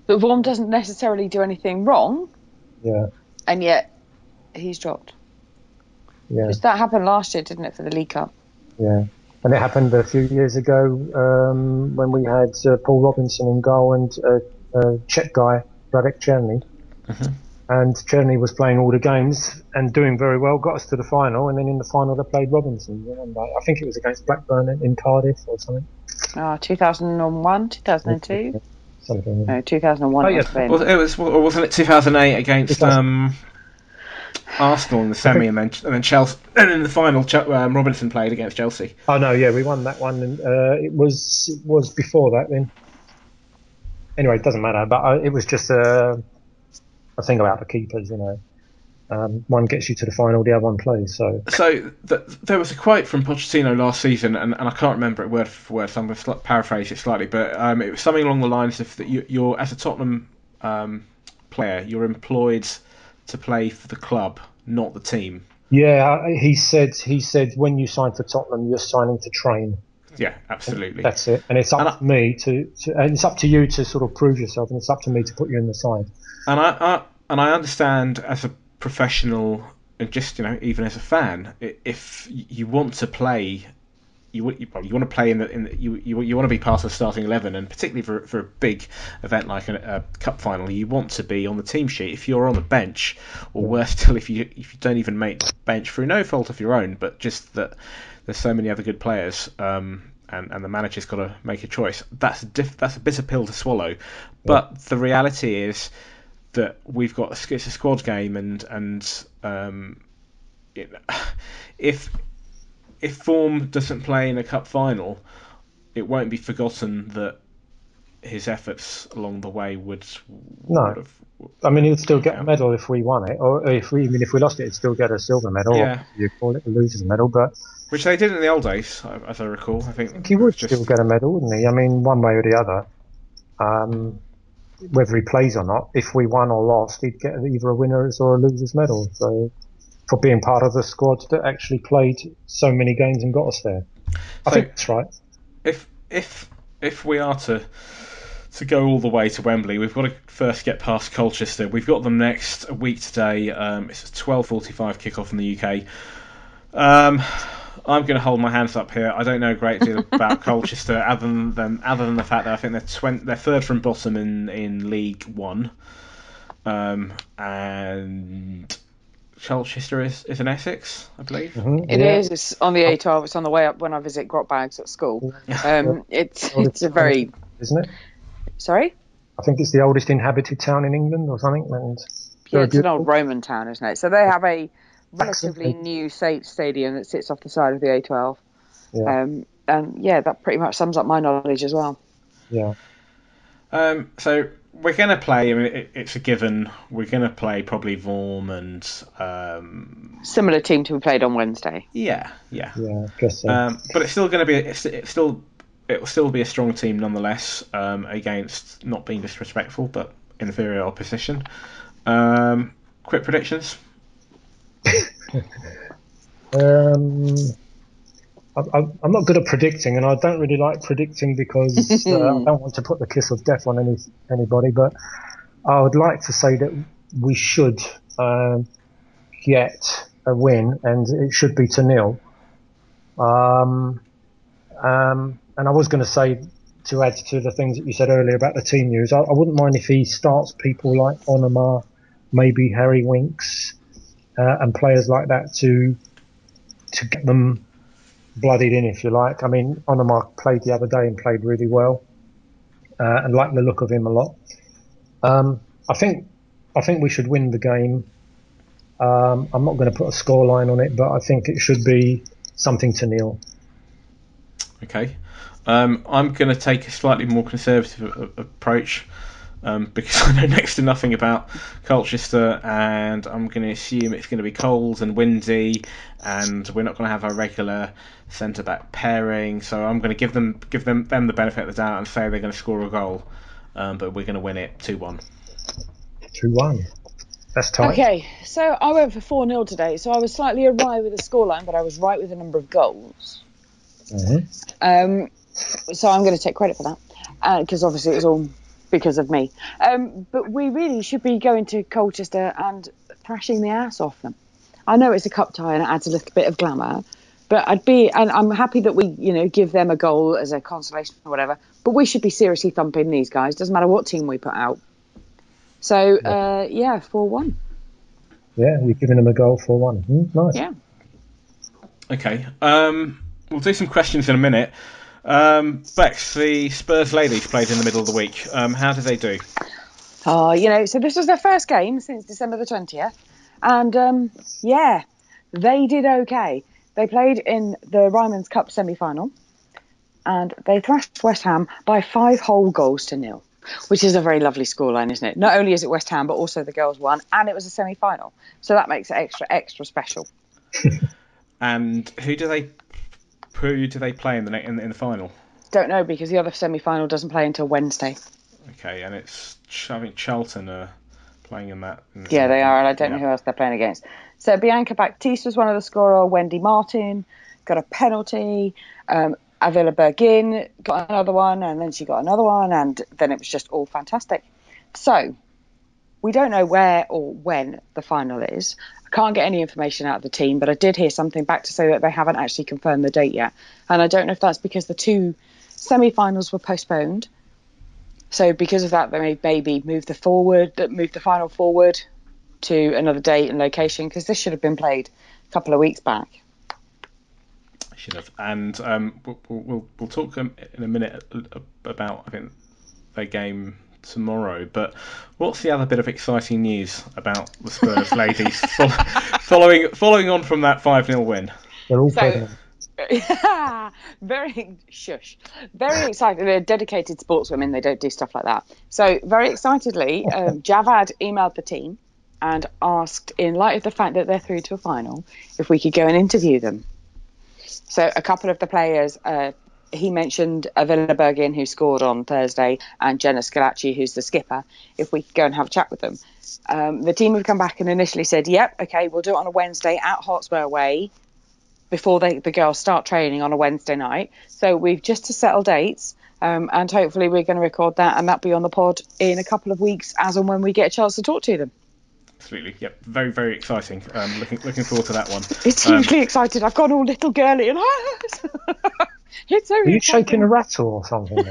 But Vorm doesn't necessarily do anything wrong, Yeah, and yet he's dropped. yeah. Because that happened last year, didn't it, for the League Cup? Yeah, and it happened a few years ago um, when we had uh, Paul Robinson in goal and uh, uh, Czech guy Radek Cerny. And Cherny was playing all the games and doing very well, got us to the final, and then in the final they played Robinson. You remember? I think it was against Blackburn in, in Cardiff or something. Ah, 2001, 2002? Something. No, 2001. Oh, it yeah. must. was, it was, wasn't it 2008 against 2000. um, Arsenal in the semi, and then and then Chelsea, and in the final, um, Robinson played against Chelsea. Oh no, yeah, we won that one. And, uh, it was it was before that then. Anyway, it doesn't matter. But uh, it was just a, a thing about the keepers, you know. Um, one gets you to the final, the other one plays. So So th- there was a quote from Pochettino last season, and, and I can't remember it word for word, so I'm going to sli- paraphrase it slightly, but um, it was something along the lines of that you, you're as a Tottenham um, player, you're employed to play for the club, not the team. Yeah, he said he said when you sign for Tottenham, you're signing to train. Yeah, absolutely. That's it, and it's up And I- to me to, to, and it's up to you to sort of prove yourself, and it's up to me to put you in the side. and I, I and I understand as a professional and just you know even as a fan, if you want to play, you well, you want to play in the in the, you, you you want to be part of the starting eleven, and particularly for for a big event like a, a cup final, you want to be on the team sheet. If you're on the bench, or worse still, if you if you don't even make the bench through no fault of your own, but just that there's so many other good players. Um, and, and the manager's got to make a choice. That's a diff- that's a bitter pill to swallow, but the reality is that we've got a, it's a squad game and and um, it, [SIGHS] if if Vorm doesn't play in a cup final, it won't be forgotten that his efforts along the way would, No. would have, I mean, he'd still get a medal if we won it, or if we even if we lost it, he'd still get a silver medal. Yeah. You call it a loser's medal, but which they did in the old days, as I recall. I think, I think he would just- still get a medal, wouldn't he? I mean, one way or the other. Um, whether he plays or not, if we won or lost, he'd get either a winner's or a loser's medal. So, for being part of the squad that actually played so many games and got us there, I So- think that's right. if if if we are to to go all the way to Wembley, we've got to first get past Colchester. We've got them next a week today. Um, it's a twelve forty-five kickoff in the UK. Um, I'm going to hold my hands up here. I don't know a great deal about [LAUGHS] Colchester, other than other than the fact that I think they're twen- they're third from bottom in in League One, um, and Colchester is, is in Essex, I believe. Mhm, It yeah. is. It's on the A12. It's on the way up when I visit Grot Bags at school. Um, it's it's a very isn't it? sorry. I think it's the oldest inhabited town in England or something. And Yeah, very it's an old Roman town, isn't it? So they have a relatively new sa- stadium that sits off the side of the A12. Yeah. Um, and yeah, that pretty much sums up my knowledge as well. Yeah, Um, so we're going to play. I mean, it, it's a given. We're going to play probably Vorm and um, Similar team to we played on Wednesday. yeah, yeah. yeah, I guess so. Um, but it's still going to be. It's, it's still. It will still be a strong team nonetheless um, against not being disrespectful, but inferior opposition. Um, quick predictions. [LAUGHS] Um, I, I, I'm not good at predicting, and I don't really like predicting because [LAUGHS] uh, I don't want to put the kiss of death on any anybody. But I would like to say that we should um, get a win, and it should be to nil. Um, um, and I was going to say to add to the things that you said earlier about the team news, I, I wouldn't mind if he starts people like Onomah, maybe Harry Winks, uh, and players like that to to get them bloodied in, if you like. I mean, Onomah played the other day and played really well, uh, and like the look of him a lot. Um, I think I think we should win the game. Um, I'm not going to put a scoreline on it, but I think it should be something to nil. Okay. Um, I'm going to take a slightly more conservative approach um, [LAUGHS] because I know next to nothing about Colchester, and I'm going to assume it's going to be cold and windy, and we're not going to have our regular centre back pairing. So I'm going to give them give them them the benefit of the doubt and say they're going to score a goal, um, but we're going to win it two one. Two one. That's tight. Okay, so I went for 4 0 today. So I was slightly awry with the scoreline, but I was right with the number of goals. Mhm. Um, so I'm going to take credit for that because obviously it was all because of me. Um, but we really should be going to Colchester and thrashing the ass off them. I know it's a cup tie and it adds a little bit of glamour, but I'd be and I'm happy that we you know give them a goal as a consolation or whatever. But we should be seriously thumping these guys. Doesn't matter what team we put out. So uh, yeah, four one. Yeah, you're giving them a goal for one. Mm, nice. Yeah. Okay. Um, we'll do some questions in a minute. Um, Becks, the Spurs ladies played in the middle of the week. Um, how did they do? Oh, you know, so this was their first game since December the 20th. And um, yeah, they did okay. They played in the Ryman's Cup semi final and they thrashed West Ham by five whole goals to nil, which is a very lovely scoreline, isn't it? Not only is it West Ham, but also the girls won and it was a semi final. So that makes it extra, extra special. [LAUGHS] And who do they who do they play in the in, the- in the final? Don't know because the other semi final doesn't play until Wednesday. Okay, and it's I think Charlton are playing in that. in- Yeah, they are, and I don't know who else they're playing against. So Bianca Baptiste was one of the scorer. Wendy Martin got a penalty. Um, Avila Bergin got another one, and then she got another one, and then it was just all fantastic. So we don't know where or when the final is. Can't get any information out of the team, but I did hear something back to say that they haven't actually confirmed the date yet, and I don't know if that's because the two semi-finals were postponed. So because of that, they may maybe move the forward, move the final forward to another date and location because this should have been played a couple of weeks back. Should have. And um, we'll, we'll, we'll, talk um, in a minute about, I think, their game tomorrow. But what's the other bit of exciting news about the Spurs ladies [LAUGHS] fol- following following on from that 5 0 win? They're all So- pregnant. [LAUGHS] very shush, very excited. They're dedicated sportswomen. They don't do stuff like that. So very excitedly, um, [LAUGHS] Javad emailed the team and asked, in light of the fact that they're through to a final, if we could go and interview them. So a couple of the players. Uh, he mentioned Avila Bergin, who scored on Thursday, and Jenna Schillaci, who's the skipper, if we could go and have a chat with them. Um, the team have come back and initially said, yep, okay, we'll do it on a Wednesday at Hotspur Way before they, the girls start training on a Wednesday night. So we've just to settle dates, um, and hopefully we're going to record that, and that'll be on the pod in a couple of weeks, as and when we get a chance to talk to them. Absolutely. Yep. Very, very exciting. Um, looking, looking forward to that one. It's Um, hugely excited. I've gone all little girly and [LAUGHS] it's so Are you exciting. shaking a rattle or something? [LAUGHS]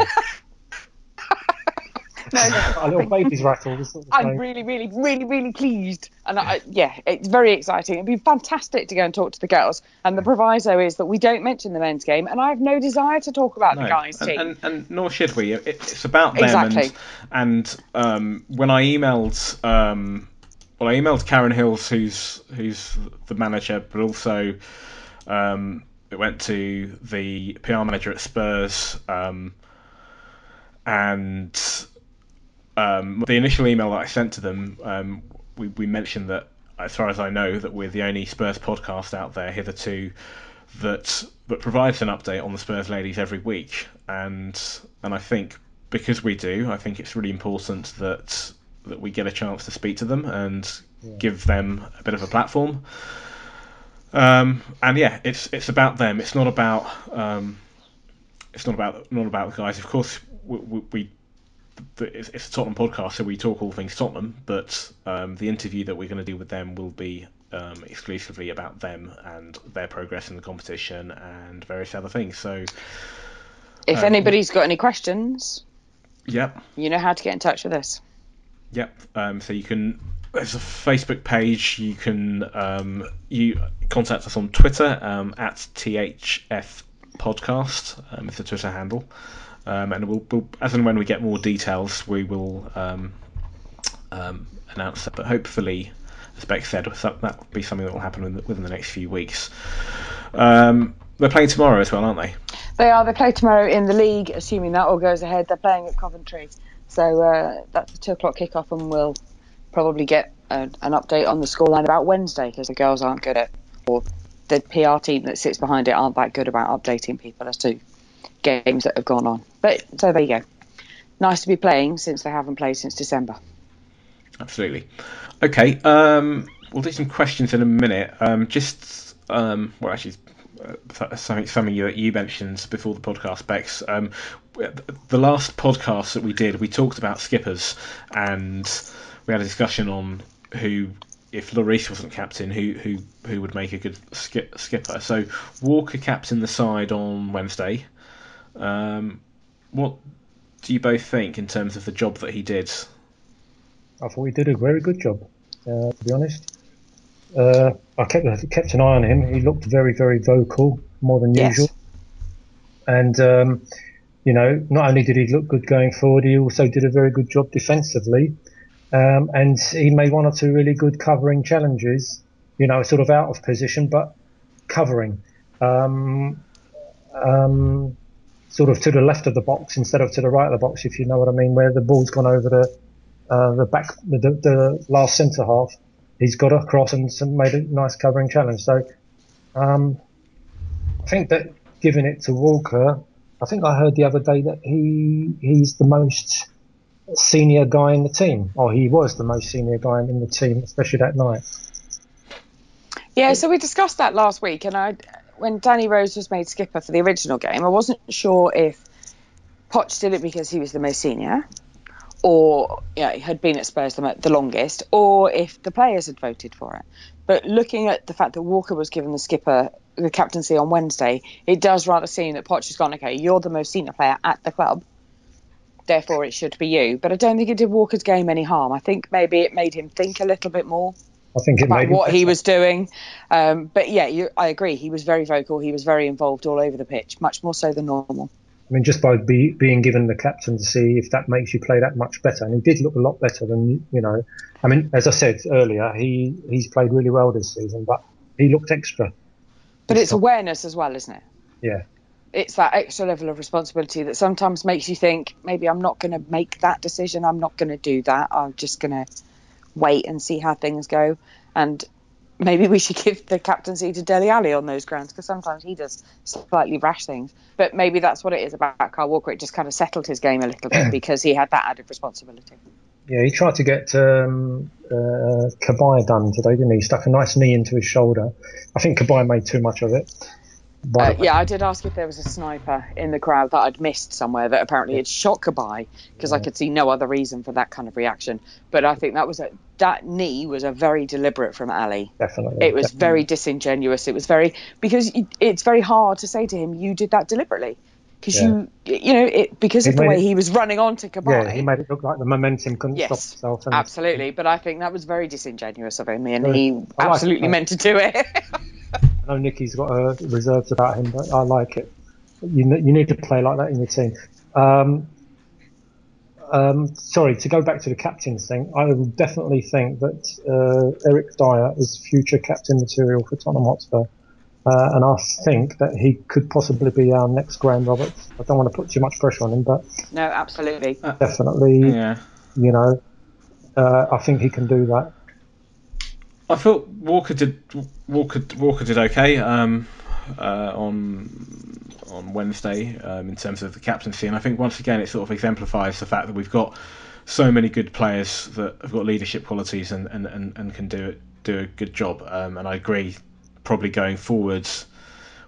No, no. [LAUGHS] a little baby's rattle. I'm thing. really, really, really, really pleased, and I, yeah, it's very exciting. It'd be fantastic to go and talk to the girls. And the proviso is that we don't mention the men's game, and I have no desire to talk about the guys' and, team. and, and nor should we. It, it's about them. Exactly. And, and um, when I emailed, um, well, I emailed Karen Hills, who's who's the manager, but also um, it went to the PR manager at Spurs, um, and um, the initial email that I sent to them, um, we, we mentioned that, as far as I know, that we're the only Spurs podcast out there hitherto that that provides an update on the Spurs ladies every week, and and I think because we do, I think it's really important that that we get a chance to speak to them and give them a bit of a platform. Um, and yeah, it's it's about them. It's not about um, it's not about not about the guys. Of course, we, we, we it's, it's a Tottenham podcast, so we talk all things Tottenham. But um, the interview that we're going to do with them will be um, exclusively about them and their progress in the competition and various other things. So, if um, anybody's got any questions, yep, you know how to get in touch with us. Yep. Um, so you can. There's a Facebook page. You can um, you contact us on Twitter um, at THF Podcast. Um, it's the Twitter handle. Um, and we'll, we'll, as and when we get more details, we will um, um, announce that. But hopefully, as Beck said, that will be something that will happen within the, next few weeks. They're playing tomorrow as well, aren't they? They are. They play tomorrow in the league, assuming that all goes ahead. They're playing at Coventry, so uh, that's a two o'clock kickoff, and we'll probably get a, an update on the scoreline about Wednesday because the girls aren't good at, or the PR team that sits behind it aren't that good about updating people as to games that have gone on. But so there you go. Nice to be playing since they haven't played since December. Absolutely. Okay, um, we'll do some questions in a minute. Um, just, um, well, actually, uh, something, something you, you mentioned before the podcast, Becks. Um, the last podcast that we did, we talked about skippers, and we had a discussion on who, if Lloris wasn't captain, who who who would make a good skip, skipper. So Walker captain the side on Wednesday. Um, what do you both think in terms of the job that he did? I thought he did a very good job, uh, to be honest. Uh, I kept kept an eye on him. He looked very, very vocal, more than Yes. usual. And um, you know, not only did he look good going forward, he also did a very good job defensively. Um, and he made one or two really good covering challenges. You know, sort of out of position, but covering. Um, um, sort of to the left of the box instead of to the right of the box, if you know what I mean, where the ball's gone over the uh, the back, the, the, last centre half. He's got across and made a nice covering challenge. So um, I think that giving it to Walker, I think I heard the other day that he he's the most senior guy in the team, or he was the most senior guy in the team, especially that night. Yeah, so we discussed that last week, and I, when Danny Rose was made skipper for the original game, I wasn't sure if Poch did it because he was the most senior, or yeah, had been at Spurs the, the longest, or if the players had voted for it. But looking at the fact that Walker was given the skipper the captaincy on Wednesday, it does rather seem that Poch has gone, okay, you're the most senior player at the club, therefore it should be you. But I don't think it did Walker's game any harm. I think maybe it made him think a little bit more I think it about made what he was doing. Um, but yeah, you, I agree. He was very vocal. He was very involved all over the pitch, much more so than normal. I mean, just by be, being given the captain to see if that makes you play that much better, and he did look a lot better than you know. I mean, as I said earlier, he he's played really well this season, but he looked extra. But it's awareness as well, isn't it? Yeah, It's that extra level of responsibility that sometimes makes you think maybe I'm not going to make that decision. I'm not going to do that. I'm just going to wait and see how things go. And maybe we should [LAUGHS] give the captaincy to Dele Alli on those grounds because sometimes he does slightly rash things. But maybe that's what it is about Kyle Walker. It just kind of settled his game a little bit [CLEARS THROAT] because he had that added responsibility. yeah. He tried to get um, uh, Cabaye done today, didn't he? Stuck a nice knee into his shoulder. I think Cabaye made too much of it. Uh, yeah, I did ask if there was a sniper in the crowd that I'd missed somewhere that apparently had shot Cabaye because I could see no other reason for that kind of reaction. But I think that was a that knee was a very deliberate from Alli. definitely. It was definitely. very disingenuous. It was very because it's very hard to say to him you did that deliberately because Yeah. you you know it because He of the way it- he was running on to Cabaye. Yeah, he made it look like the momentum couldn't Yes, stop itself. and- Absolutely, but I think that was very disingenuous of him, and he I absolutely meant to do it. [LAUGHS] I know Nicky's got uh, reserves about him, but I like it. You, you need to play like that in your team. Um, um, sorry, to go back to the captain's thing, I would definitely think that uh, Eric Dier is future captain material for Tottenham Hotspur. Uh, and I think that he could possibly be our next Graham Roberts. I don't want to put too much pressure on him, but no, absolutely. definitely, Yeah. you know, uh, I think he can do that. I thought Walker did Walker Walker did okay um, uh, on on Wednesday um, in terms of the captaincy, and I think once again it sort of exemplifies the fact that we've got so many good players that have got leadership qualities and, and, and, and can do it do a good job. Um, and I agree, probably going forwards,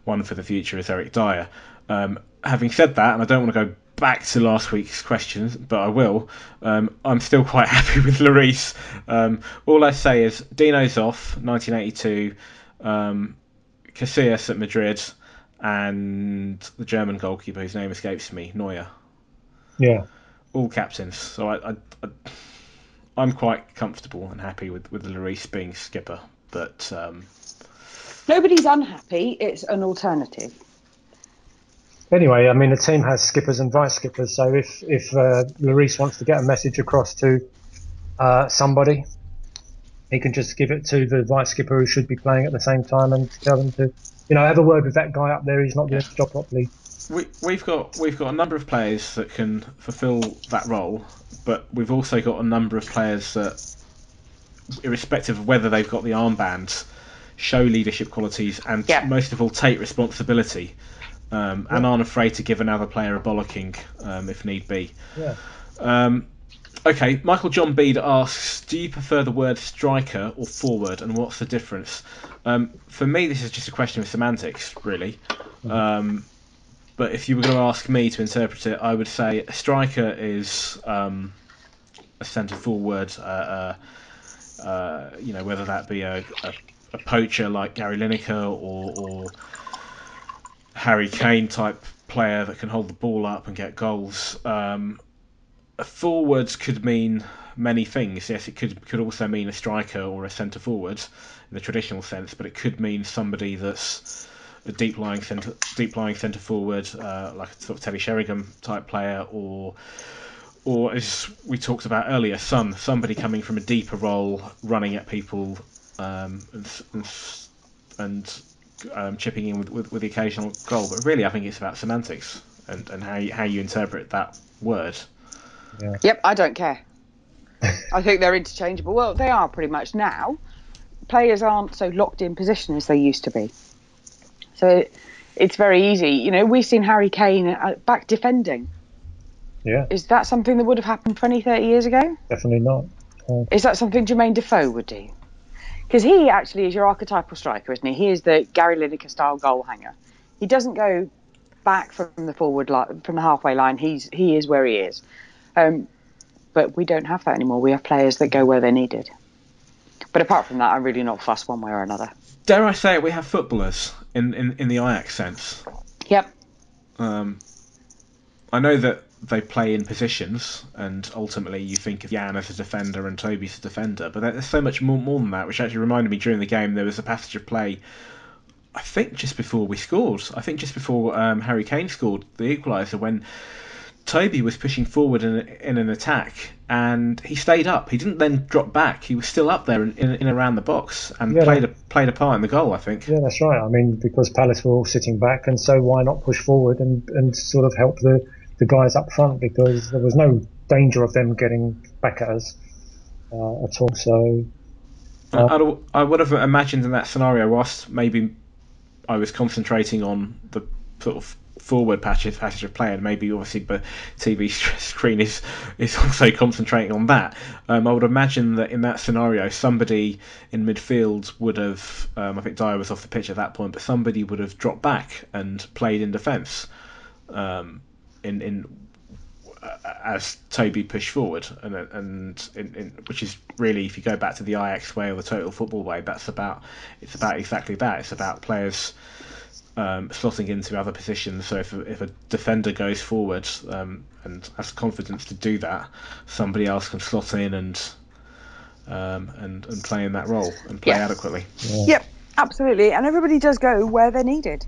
one for the future is Eric Dier. Um, having said that, and I don't want to go back to last week's questions, but I will. Um, I'm still quite [LAUGHS] happy with Lloris. Um, all I say is Dino Zoff, 1982, um, Casillas at Madrid, and the German goalkeeper whose name escapes me, Neuer. Yeah. All captains. So I, I, I, I'm quite comfortable and happy with with Lloris being skipper. But um, Nobody's unhappy. It's an alternative. Anyway, I mean, the team has skippers and vice skippers, so if if uh, Lloris wants to get a message across to uh, somebody, he can just give it to the vice skipper who should be playing at the same time and tell them to, you know, have a word with that guy up there. He's not doing his job properly. we, we've got we've got a number of players that can fulfil that role, but we've also got a number of players that, irrespective of whether they've got the armbands, show leadership qualities and Yeah. most of all take responsibility, um, and aren't afraid to give another player a bollocking um, if need be. Yeah. Um, okay, Michael John Bede asks, do you prefer the word striker or forward, and what's the difference? Um, for me, this is just a question of semantics, really. Um, but if you were going to ask me to interpret it, I would say a striker is um, a centre forward. Uh, uh, uh, you know, whether that be a, a, a poacher like Gary Lineker or, or Harry Kane type player that can hold the ball up and get goals. Um, a forward could mean many things. Yes, it could could also mean a striker or a centre forward in the traditional sense, but it could mean somebody that's a deep lying centre deep lying centre forward, uh, like a sort of Teddy Sheringham type player, or or as we talked about earlier, Son, somebody coming from a deeper role, running at people um, and and, and um, chipping in with, with, with the occasional goal. But really, I think it's about semantics and, and how you, how you interpret that word. Yep, I don't care. [LAUGHS] I think they're interchangeable. Well, they are pretty much now. Players aren't so locked in position as they used to be. So it's very easy. You know, we've seen Harry Kane uh, back defending. Yeah, Is that something that would have happened 20, 30 years ago? definitely not. Is that something Jermaine Defoe would do? Because he actually is your archetypal striker, isn't he? He is the Gary Lineker style goal hanger. He doesn't go back from the forward line, from the halfway line. He's he is where he is. Um, but we don't have that anymore. We have players that go where they're needed. But apart from that, I'm really not fussed one way or another. Dare I say it, we have footballers in, in, in the Ajax sense. Yep. Um, I know that they play in positions, and ultimately you think of Jan as a defender and Toby as a defender, but there's so much more, more than that, which actually reminded me during the game there was a passage of play, I think just before we scored, I think just before um, Harry Kane scored the equaliser, when Toby was pushing forward in, in an attack, and he stayed up. He didn't then drop back. He was still up there in, in, in around the box and Yeah, played a played a part in the goal. I think. Yeah, that's right. I mean, because Palace were all sitting back, and so why not push forward and, and sort of help the, the guys up front because there was no danger of them getting back at us uh, at all. So I, I'd- I would have imagined in that scenario, whilst maybe I was concentrating on the sort of forward passage, passage of play, and maybe obviously the TV [LAUGHS] screen is is also concentrating on that. Um, I would imagine that in that scenario, somebody in midfield would have, um, I think Dier was off the pitch at that point, but somebody would have dropped back and played in defence, um, in in uh, as Toby pushed forward, and and in, in, which is really, if you go back to the Ajax way or the total football way, that's about it's about exactly that. It's about players um, slotting into other positions. So if a, if a defender goes forward um, and has confidence to do that, somebody else can slot in and um, and and play in that role and play Yeah. adequately. Yep. Absolutely. And everybody does go where they're needed.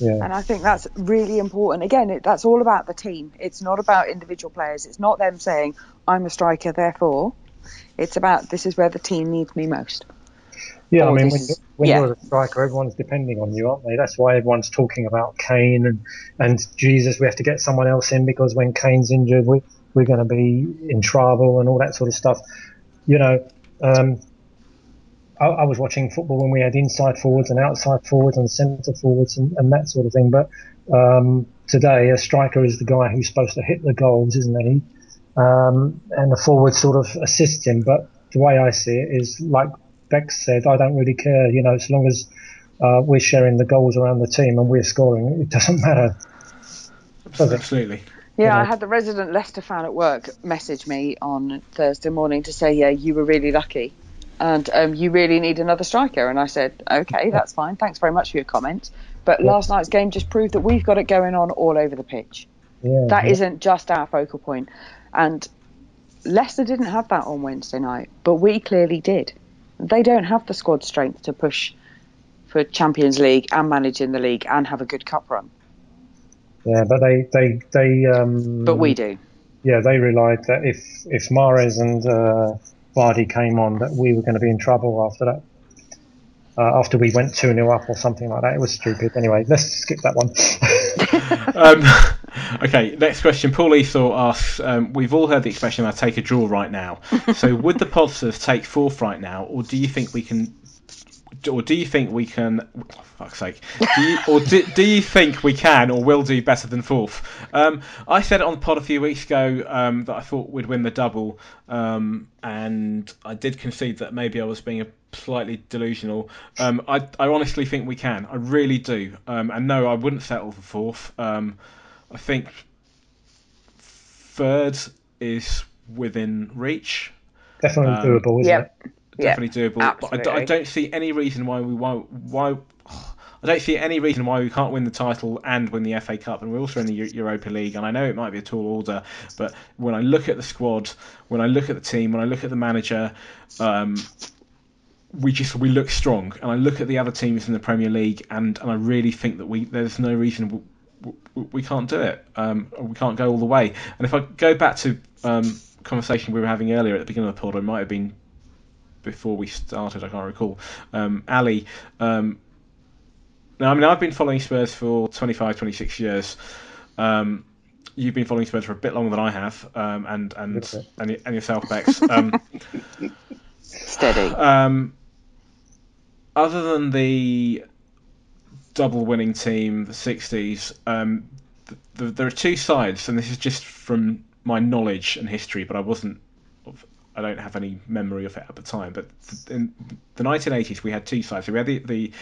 Yeah, And I think that's really important. Again, it, that's all about the team. It's not about individual players. It's not them saying, I'm a striker, therefore. It's about this is where the team needs me most. yeah. I Oh, mean, when, is- when yeah. you're a striker, everyone's depending on you, aren't they? That's why everyone's talking about Kane and and Jesus. We have to get someone else in because when Kane's injured, we we're going to be in trouble and all that sort of stuff. You know. Um, I, I was watching football when we had inside forwards and outside forwards and centre forwards and, and that sort of thing. But um, today, a striker is the guy who's supposed to hit the goals, isn't he? Um, and the forward sort of assists him. But the way I see it is, like Beck said, I don't really care. You know, as long as uh, we're sharing the goals around the team and we're scoring, it doesn't matter. Does it? Absolutely. Yeah, Yeah. I had the resident Leicester fan at work message me on Thursday morning to say, yeah, you were really lucky. And um, you really need another striker. And I said, okay, that's fine. Thanks very much for your comment. But last night's game just proved that we've got it going on all over the pitch. Yeah, That yeah. not just our focal point. And Leicester didn't have that on Wednesday night, but we clearly did. They don't have the squad strength to push for Champions League and manage in the league and have a good cup run. Yeah, but they they they. Um, But we do. yeah, they relied that if if Mahrez and uh, Vardy came on, that we were going to be in trouble after that. Uh, after we went 2 0 up or something like that. It was stupid. Anyway, let's skip that one. [LAUGHS] Um, [LAUGHS] okay, next question. Paul Esau asks, um, we've all heard the expression, I take a draw right now. [LAUGHS] So would the Podsters take fourth right now, or do you think we can... Or do you think we can? Oh, fuck's sake! Do you, or do, do you think we can or will do better than fourth? Um, I said it on the pod a few weeks ago um, that I thought we'd win the double, um, and I did concede that maybe I was being a slightly delusional. Um, I, I honestly think we can. I really do. Um, and no, I wouldn't settle for fourth. Um, I think third is within reach. Definitely Um, doable, isn't Yep. it? Yeah, Definitely doable. But I, absolutely. don't see any reason why we won't. Why I don't see any reason why we can't win the title and win the FA Cup, and we're also in the Europa League. And I know it might be a tall order, but when I look at the squad, when I look at the team, when I look at the manager, um, we just we look strong. And I look at the other teams in the Premier League, and, and I really think that we there's no reason we, we, we can't do it. Um, we can't go all the way. And if I go back to um, conversation we were having earlier at the beginning of the pod, it might have been before we started. I can't recall. Um, Ali. Um, now, I mean, I've been following Spurs for 25, 26 years. Um, you've been following Spurs for a bit longer than I have, um, and and Good and, and yourself, Becks. Um, [LAUGHS] Steady. um, other than the double winning team, the 60s, um, th- the, there are two sides, and this is just from my knowledge and history, but I wasn't. I don't have any memory of it at the time. But in the 1980s, we had two sides. So we had the the,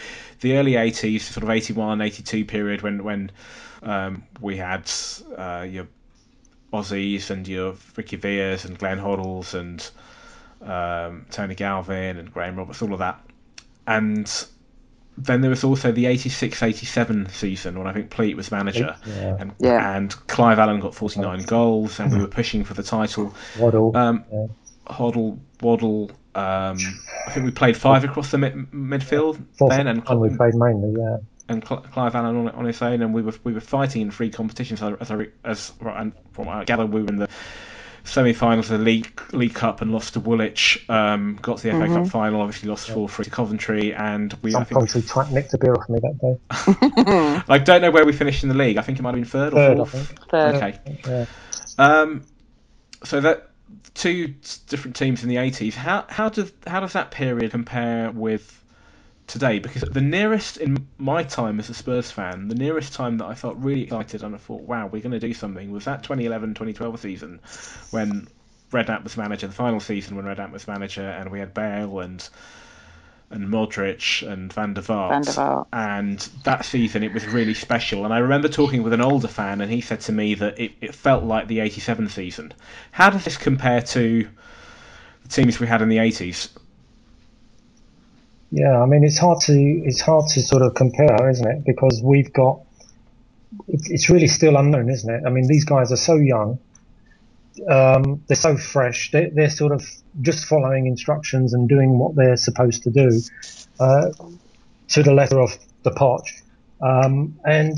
the early 80s, sort of 81, 82 period when when um, we had uh, your Ossies and your Ricky Villas and Glenn Hoddles and um, Tony Galvin and Graham Roberts, all of that. And then there was also the 86-87 season when I think Pleat was manager, Yeah. and, Yeah. and Clive Allen got 49 goals, and we were [LAUGHS] pushing for the title. Waddle. Um, yeah. Hoddle, Waddle. Um, I think we played five across the mid- midfield Fourth then, and, one we played mainly, yeah. and Cl- Clive Allen on, on his own, and we were we were fighting in free competitions. As I, re- as and from what I gather, we were in the semi-finals of the League League Cup and lost to Woolwich. Um, got to the FA Cup final, obviously lost four three to Coventry, and we. Some I think country twat nicked a beer off me that day. [LAUGHS] I don't know where we finished in the league. I think it might have been third or Third, I fourth. think. Third. Okay. Yeah. Um, so that two different teams in the 80s. How how does how does that period compare with today? Because the nearest in my time as a Spurs fan, the nearest time that I felt really excited and I thought, wow, we're going to do something was that 2011-2012 season when Redknapp was manager, the final season when Redknapp was manager, and we had Bale and and Modric and Van der Vaart. Van der Vaart. And that season it was really special. And I remember talking with an older fan, and he said to me that it, it felt like the '87 season. How does this compare to the teams we had in the '80s? Yeah, I mean it's hard to it's hard to sort of compare, isn't it? Because we've got it's, it's really still unknown, isn't it? I mean these guys are so young, um, they're so fresh, they're, they're sort of just following instructions and doing what they're supposed to do uh, to the letter of the potch, um, and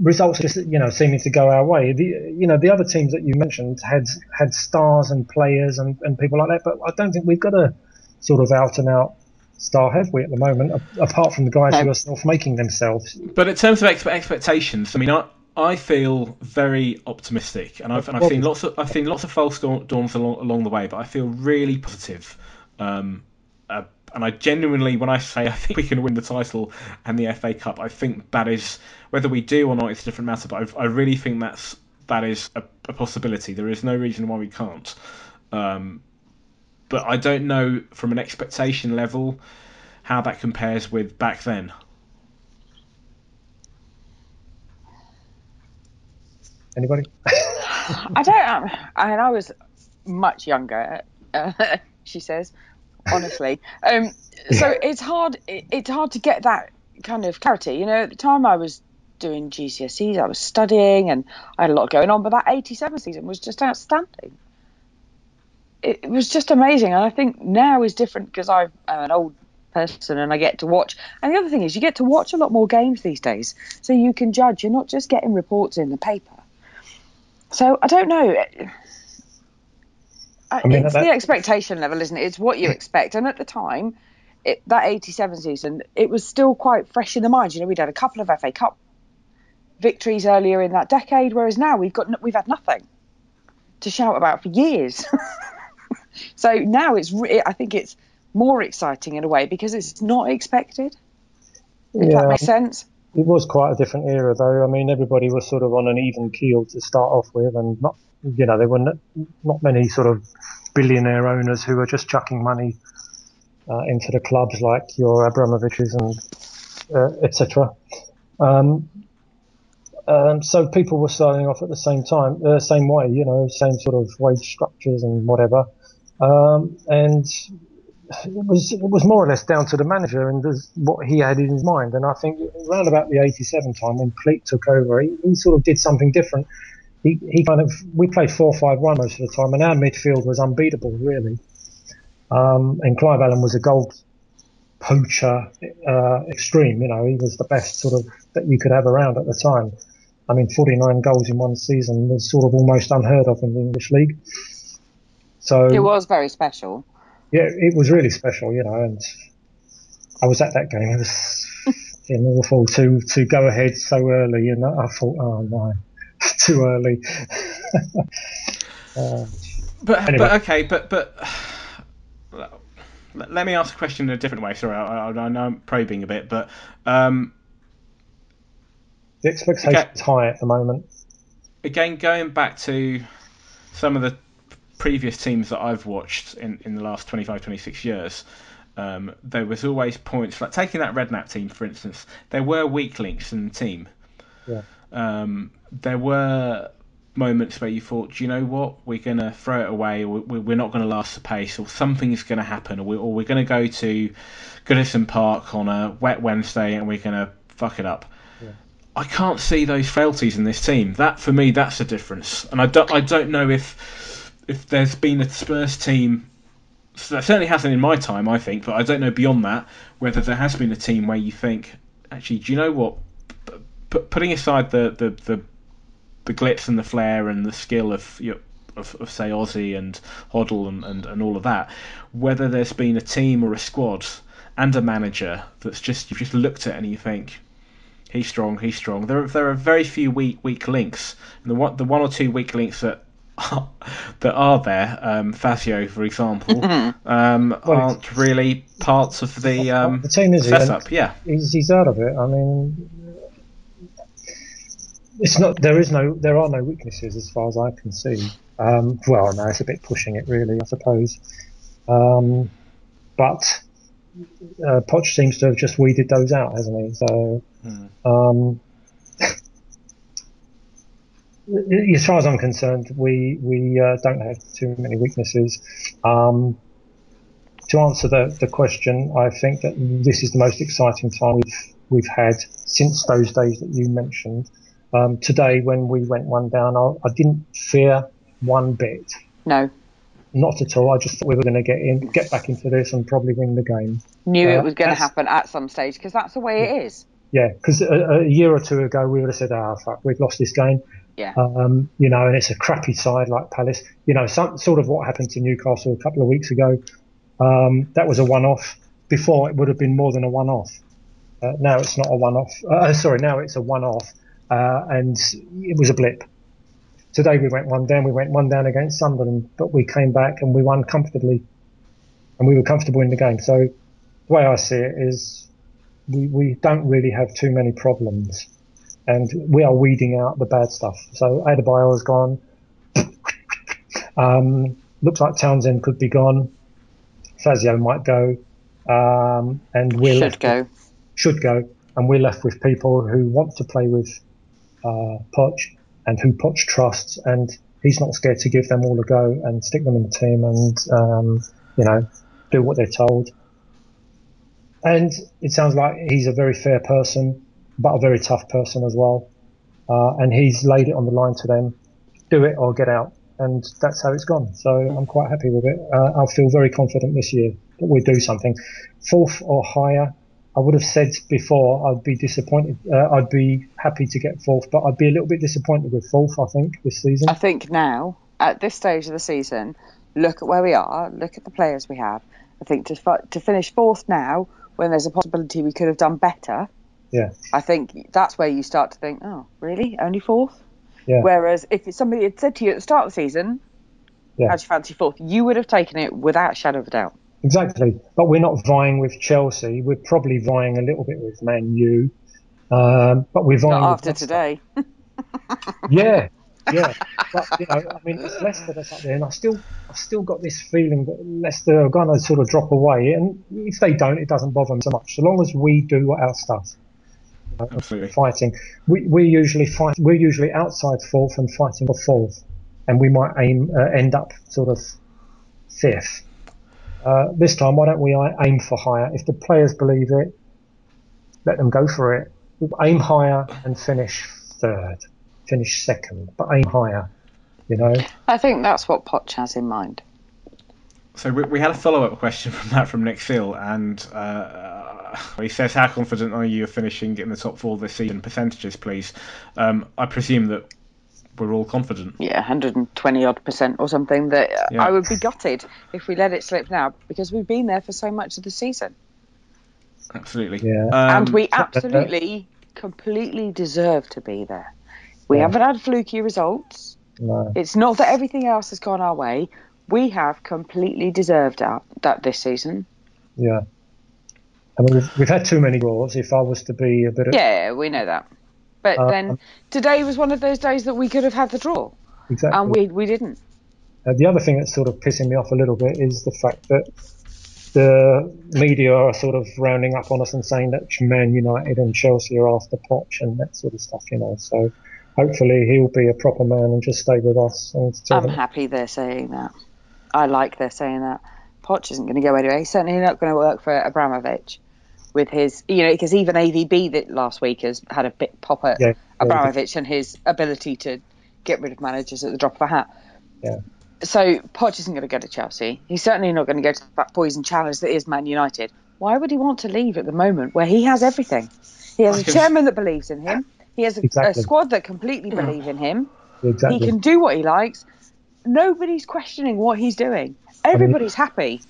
results just you know seeming to go our way. The you know the other teams that you mentioned had had stars and players and, and people like that, but I don't think we've got a sort of out and out star have we at the moment, apart from the guys No. who are self making themselves. But in terms of expectations, I mean, I, I feel very optimistic, and I've, and I've seen lots of I've seen lots of false dawns along, along the way, but I feel really positive. Um, uh, and I genuinely, when I say [LAUGHS] I think we can win the title and the FA Cup, I think that is whether we do or not, it's a different matter. But I, I really think that's that is a, a possibility. There is no reason why we can't. Um, but I don't know from an expectation level how that compares with back then. Anybody? I don't. Um, I mean, I was much younger. Uh, [LAUGHS] she says, honestly. Um, so it's hard. It, it's hard to get that kind of clarity. You know, at the time I was doing GCSEs, I was studying, and I had a lot going on. But that '87 season was just outstanding. It, it was just amazing, and I think now is different because I'm an old person and I get to watch. And the other thing is, you get to watch a lot more games these days, so you can judge. You're not just getting reports in the paper. So I don't know. I mean, it's that- the expectation level, isn't it? It's what you expect. And at the time, it, that 87 season, it was still quite fresh in the mind. You know, we'd had a couple of FA Cup victories earlier in that decade, whereas now we've got we've had nothing to shout about for years. [LAUGHS] so now it's re- I think it's more exciting in a way because it's not expected. If Yeah. that makes sense. It was quite a different era, though. I mean, everybody was sort of on an even keel to start off with, and not, you know, there were not, not many sort of billionaire owners who were just chucking money uh, into the clubs like your Abramoviches and uh, etc. Um, um, so people were starting off at the same time, uh, same way, you know, same sort of wage structures and whatever. Um, and it was it was more or less down to the manager and what he had in his mind. And I think around about the '87 time when Pleat took over, he, he sort of did something different. He, he kind of we played four five one most of the time, and our midfield was unbeatable really. Um, and Clive Allen was a goal poacher uh, extreme. You know, he was the best sort of that you could have around at the time. I mean, 49 goals in one season was sort of almost unheard of in the English league. So It was very special. Yeah, it was really special, you know, and I was at that game. It was [LAUGHS] awful to to go ahead so early, and I thought, oh no, [LAUGHS] too early. [LAUGHS] uh, But Anyway. but okay, but but [SIGHS] let me ask a question in a different way. Sorry, I, I, I know I'm probing a bit, but um, The expectation Okay. is high at the moment. again, going back to some of the previous teams that I've watched in, in the last 25, 26 years, um, there was always points, like taking that Redknapp team, for instance, there were weak links in the team. Yeah. Um, there were moments where you thought, "Do you know what, we're going to throw it away, or we- we're not going to last the pace, or something's going to happen, or, we, or we're going to go to Goodison Park on a wet Wednesday and we're going to fuck it up. I can't see those frailties in this team. That for me, that's the difference. And I don't, I don't know if if there's been a Spurs team. So that certainly hasn't in my time, I think, but I don't know beyond that whether there has been a team where you think, actually, do you know what? P- putting aside the, the, the, the glitz and the flair and the skill of, you know, of, of say Ossie and Hoddle and, and, and all of that, whether there's been a team or a squad and a manager that's just you've just looked at and you think, he's strong, he's strong. There, there are very few weak weak links. And the one, the one or two weak links that [LAUGHS] are, that are there, um, Fazio, for example, [LAUGHS] um, aren't really parts of the um, the team is setup. Yeah, He's, he's out of it. I mean, it's not. There is no. There are no weaknesses as far as I can see. Um, well, no, it's a bit pushing it, really. I suppose. Um, but uh, Poch seems to have just weeded those out, hasn't he? So, um, as far as I'm concerned, we we uh, don't have too many weaknesses. Um, to answer the, the question, I think that this is the most exciting time we've we've had since those days that you mentioned. Um, today, when we went one down, I, I didn't fear one bit, No, not at all. I just thought we were going to get in, get back into this, and probably win the game. knew Uh, it was going to happen at some stage because that's the way it is. Yeah, because a, a year or two ago we would have said, "Ah, fuck, we've lost this game." Yeah. Um, you know, and it's a crappy side like Palace. You know, some sort of what happened to Newcastle a couple of weeks ago. Um, that was a one-off. Before it would have been more than a one-off. Uh, now it's not a one-off. Uh, sorry, now it's a one-off, uh, and it was a blip. Today we went one down. We went one down against Sunderland, but we came back and we won comfortably, and we were comfortable in the game. So the way I see it is, we, we don't really have too many problems, and we are weeding out the bad stuff. So Adebayor's gone. Um, looks like Townsend could be gone. Fazio might go, um, and we're Should go. should go, and we're left with people who want to play with uh, Poch and who Poch trusts, and he's not scared to give them all a go and stick them in the team and um, you know do what they're told. And it sounds like he's a very fair person, but a very tough person as well. Uh, and he's laid it on the line to them: do it or get out. And that's how it's gone. So I'm quite happy with it. Uh, I feel very confident this year that we do something. Fourth or higher, I would have said before I'd be disappointed. Uh, I'd be happy to get fourth, but I'd be a little bit disappointed with fourth. I think this season. I think now, at this stage of the season, look at where we are, look at the players we have. I think to to finish fourth now, when there's a possibility we could have done better, Yeah, I think that's where you start to think, oh, really? Only fourth? Yeah. Whereas if somebody had said to you at the start of the season, Yeah. how'd you fancy fourth? You would have taken it without a shadow of a doubt. exactly. But we're not vying with Chelsea. We're probably vying a little bit with Man U. Um, but we're vying Not after today. [LAUGHS] Yeah, [LAUGHS] yeah. But you know, I mean, it's Leicester that's up there, and I still, I've still got this feeling that Leicester are going to sort of drop away. And if they don't, it doesn't bother me so much, so long as we do our stuff. You know, Absolutely. Fighting, we we usually fight. We're usually outside fourth and fighting for fourth, and we might aim uh, end up sort of fifth. Uh, this time, why don't we uh, aim for higher? If the players believe it, let them go for it. Aim higher and finish third, finish second, but aim higher. You know, I think that's what Poch has in mind. So we, we had a follow-up question [LAUGHS] from that from Nick Seal, and uh, [SIGHS] he says, "How confident are you of finishing in the top four this season? Percentages, please." Um, I presume that we're all confident. Yeah, 120 odd percent or something. That uh, Yeah. I would be gutted if we let it slip now because we've been there for so much of the season. Absolutely. Yeah. Um, and we absolutely, completely deserve to be there. We Yeah. haven't had fluky results. no, It's not that everything else has gone our way. We have completely deserved that, that this season. yeah. I mean, we've, we've had too many draws. If I was to be a bit of Yeah, we know that. But Uh, then today was one of those days that we could have had the draw, Exactly. and we we didn't. Uh, the other thing that's sort of pissing me off a little bit is the fact that the media are sort of rounding up on us and saying that Man United and Chelsea are after Poch and that sort of stuff, you know. So hopefully he'll be a proper man and just stay with us. And I'm them- happy they're saying that. I like they're saying that. Poch isn't going to go anyway. He's certainly not going to work for Abramovich with his, you know, because even AVB that last week has had a bit pop at Yeah, yeah, Abramovich and his ability to get rid of managers at the drop of a hat. Yeah. So Poch isn't going to go to Chelsea. He's certainly not going to go to that poison challenge that is Man United. Why would he want to leave at the moment where he has everything? He has a chairman that believes in him. He has a, a squad that completely believe in him. exactly. He can do what he likes. Nobody's questioning what he's doing. Everybody's happy.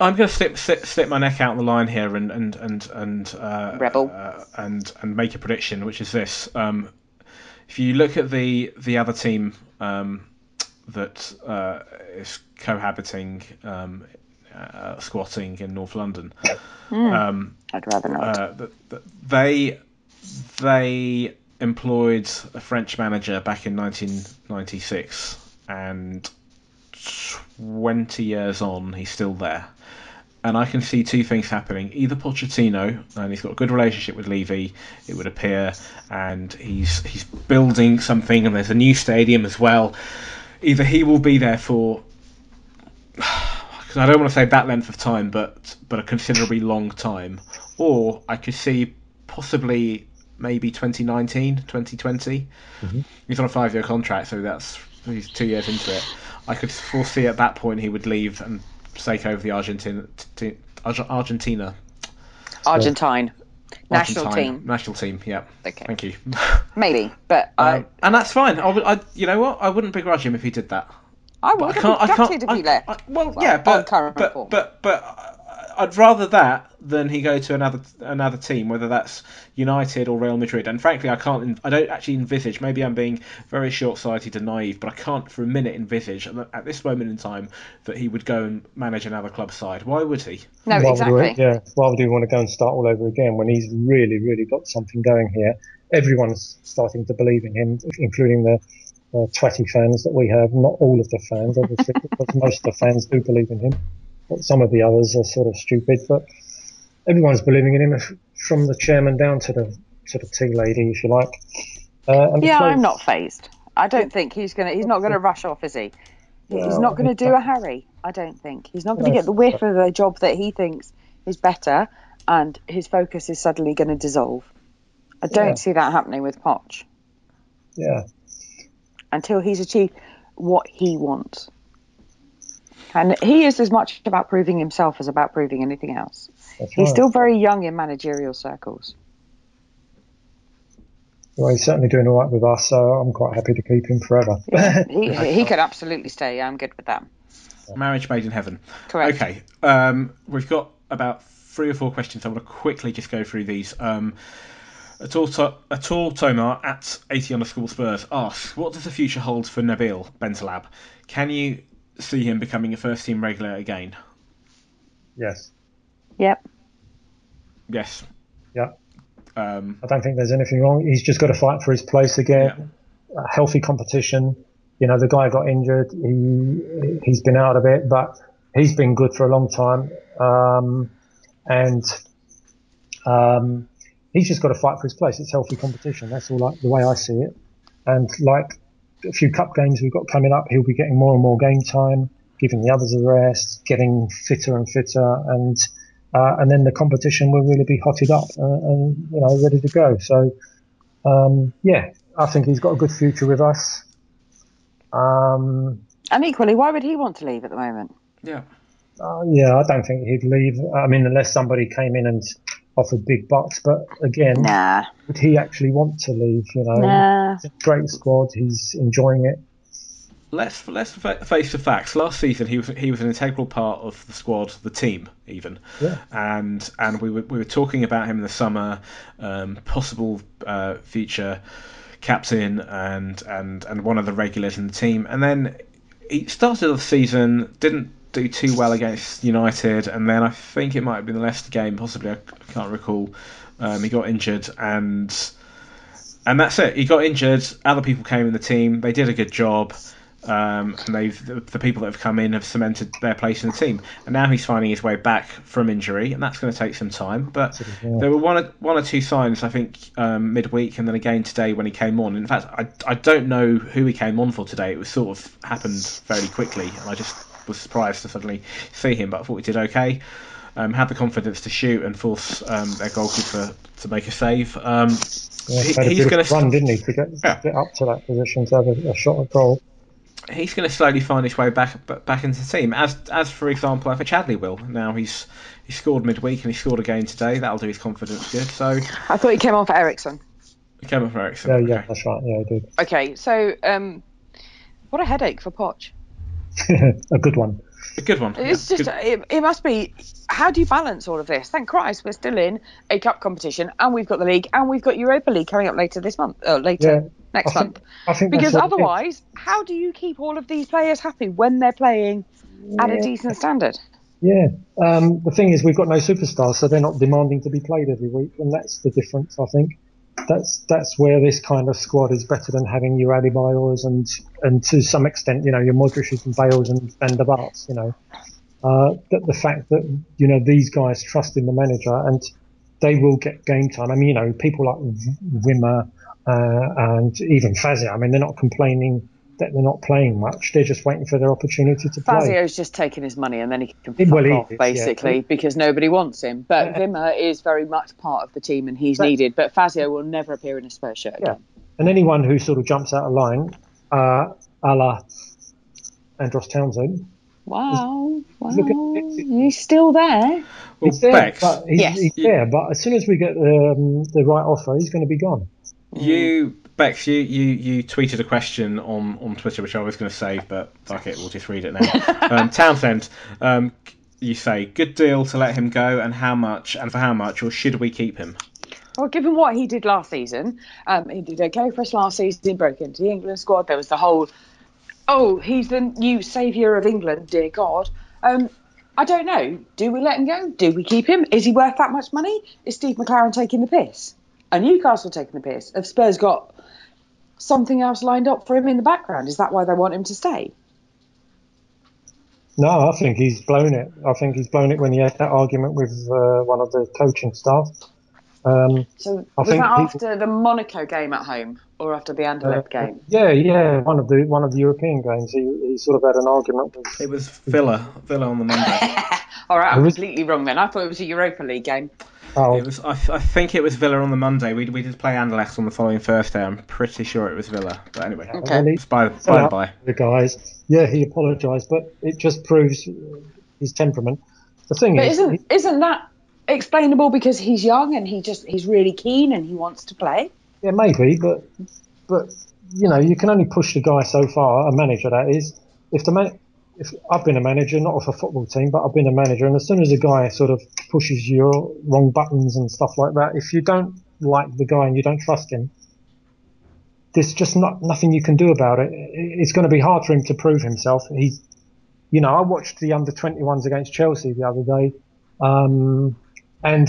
I'm going to slip, slip slip my neck out on the line here and and and and uh, Rebel. uh, and and make a prediction, which is this: um, if you look at the the other team um, that uh, is cohabiting, um, uh, squatting in North London, um, I'd rather not. uh, th- th- they they employed a French manager back in 1996, and 20 years on, he's still there. And I can see two things happening. Either Pochettino, and he's got a good relationship with Levy, it would appear, and he's he's building something, and there's a new stadium as well. Either he will be there for, [SIGHS] because I don't want to say that length of time, but but a considerably long time, or I could see possibly maybe 2019, 2020. Mm-hmm. He's on a five-year contract, so that's he's two years into it. I could foresee at that point he would leave and take over the Argentina, t- Arge- Argentina Argentine. National Argentine team. national team. Yeah, Okay. thank you. Maybe. But I, Um, and that's fine. I would, I, you know what? I wouldn't begrudge him if he did that. I would I can't. I can't. I- I- well, Well, yeah, but current but, but but I'd rather that than he go to another another team, whether that's United or Real Madrid. And frankly, I can't. I don't actually envisage. Maybe I'm being very short-sighted and naive, but I can't for a minute envisage at at this moment in time that he would go and manage another club side. Why would he? no, why exactly. Would we, yeah, why would he want to go and start all over again when he's really, really got something going here? Everyone's starting to believe in him, including the uh, twatty fans that we have. Not all of the fans, obviously, [LAUGHS] because most of the fans do believe in him. But some of the others are sort of stupid, but everyone's believing in him, from the chairman down to the to the tea lady, if you like. Uh, and Yeah, I'm not phased. I don't think he's gonna. He's not gonna rush off, is he? He's not going to do a Harry. I don't think he's not going to No. get the whiff of a job that he thinks is better, and his focus is suddenly going to dissolve. I don't Yeah. see that happening with Poch Yeah, until he's achieved what he wants. And he is as much about proving himself as about proving anything else. that's He's right. still very young in managerial circles. Well, he's certainly doing all right with us, so I'm quite happy to keep him forever. He, [LAUGHS] he could absolutely stay. I'm good with that. Marriage made in heaven. Correct. Okay, um, we've got about three or four questions. I want to quickly just go through these. Um, Atul, to- Atul Tomar at 80 underscore Spurs asks, what does the future hold for Nabil Bentaleb? Can you see him becoming a first team regular again? yes. Yep. Yes. Yep. Um, I don't think there's anything wrong. He's just got to fight for his place again. A healthy competition. You know, the guy got injured. He he's been out of it, but he's been good for a long time. Um, and um, he's just got to fight for his place. It's healthy competition. That's all. Like the way I see it. And like a few cup games we've got coming up, he'll be getting more and more game time, giving the others a rest, getting fitter and fitter, and uh, and then the competition will really be hotted up uh, and you know ready to go. So um, yeah, I think he's got a good future with us. Um, And equally, why would he want to leave at the moment? yeah. uh, yeah, I don't think he'd leave. I mean, unless somebody came in and offered big bucks. But again, Nah. would he actually want to leave? You know, Nah. it's a great squad. He's enjoying it. Let's let's face the facts. Last season, he was he was an integral part of the squad, the team, even. Yeah. And and we were we were talking about him in the summer, um, possible uh, future captain and and and one of the regulars in the team. And then he started the season, didn't do too well against United, and then I think it might have been the Leicester game, possibly I can't recall. Um, he got injured and and that's it. He got injured. Other people came in the team. They did a good job. Um, and they've the, the people that have come in have cemented their place in the team. And now he's finding his way back from injury, and that's going to take some time. But there were one or, one or two signs, I think, um, midweek, and then again today when he came on. In fact, I, I don't know who he came on for today. It was sort of happened fairly quickly, and I just was surprised to suddenly see him. But I thought he did okay. Um, had the confidence to shoot and force um, their goalkeeper to make a save. Um, Yeah, he- a he's going to run, didn't he, to get, Yeah. get up to that position to have a, a shot at goal. he's going to slowly find his way back b- back into the team. As as for example, I think Chadli will. Now he's he scored midweek and he scored again today. That'll do his confidence good. So I thought he came on for Eriksen. he came up for Eriksen. Yeah, yeah, Okay. that's right. Yeah, he did. Okay, so um, what a headache for Poch. [LAUGHS] a good one. A good one. It's Yeah, just good. it, it must be. How do you balance all of this? Thank Christ we're still in a cup competition, and we've got the league, and we've got Europa League coming up later this month. Oh, later Yeah, next I month. I think Because what it is. otherwise, how do you keep all of these players happy when they're playing at a decent standard? Yeah. Um, the thing is, we've got no superstars, so they're not demanding to be played every week, and that's the difference. I think that's that's where this kind of squad is better than having your Adebayors and and to some extent, you know, your Modric's and Bales and the Barts. You know, uh, that the fact that you know these guys trust in the manager and they will get game time. I mean, you know, people like Wimmer uh, and even Fazio. I mean, they're not complaining that they're not playing much. They're just waiting for their opportunity to play. Fazio's just taking his money and then he can Well, fuck he off, is, yeah. basically, because nobody wants him. But Yeah. Wimmer is very much part of the team and he's That's- needed. But Fazio will never appear in a Spurs shirt Yeah. And anyone who sort of jumps out of line, uh, a la Andros Townsend, Wow, wow, Look at- he's still there. Well, he's there, but he's, Yes. he's there. But as soon as we get um, the right offer, he's going to be gone. you Becks, you, you, you tweeted a question on, on Twitter which I was going to save, but fuck it, we'll just read it now. [LAUGHS] um, Townsend, um, you say good deal to let him go, and how much, and for how much, or should we keep him? Well, given what he did last season, um, he did okay for us last season. Broke into the England squad. There was the whole, oh, he's the new saviour of England, dear God. Um, I don't know. Do we let him go? Do we keep him? Is he worth that much money? Is Steve McClaren taking the piss? Are Newcastle taking the piss? Have Spurs got something else lined up for him in the background? Is that why they want him to stay? No, I think he's blown it. I think he's blown it when he had that argument with uh, one of the coaching staff. Um, So I was think that people- after the Monaco game at home or after the Anderlecht uh, game? yeah, yeah, one of the one of the European games. He, he sort of had an argument with. It was Villa, Villa on the Monday. [LAUGHS] All right, I'm Who is- completely wrong then. I thought it was a Europa League game. Oh, It was, I, I think it was Villa on the Monday. We, we did play Anderlecht on the following Thursday. I'm pretty sure it was Villa, but anyway, Okay. well, he- it's by, by Well, the by. the guys. Yeah, he apologised, but it just proves his temperament. The thing But is, isn't isn't that explainable because he's young and he just he's really keen and he wants to play? yeah, maybe, but but you know, you can only push the guy so far. A manager, that is. If the man, if I've been a manager, not of a football team, but I've been a manager, and as soon as a guy sort of pushes your wrong buttons and stuff like that, if you don't like the guy and you don't trust him, there's just not nothing you can do about it. It- It's going to be hard for him to prove himself. He's, you know, I watched the under 21s against Chelsea the other day, um, and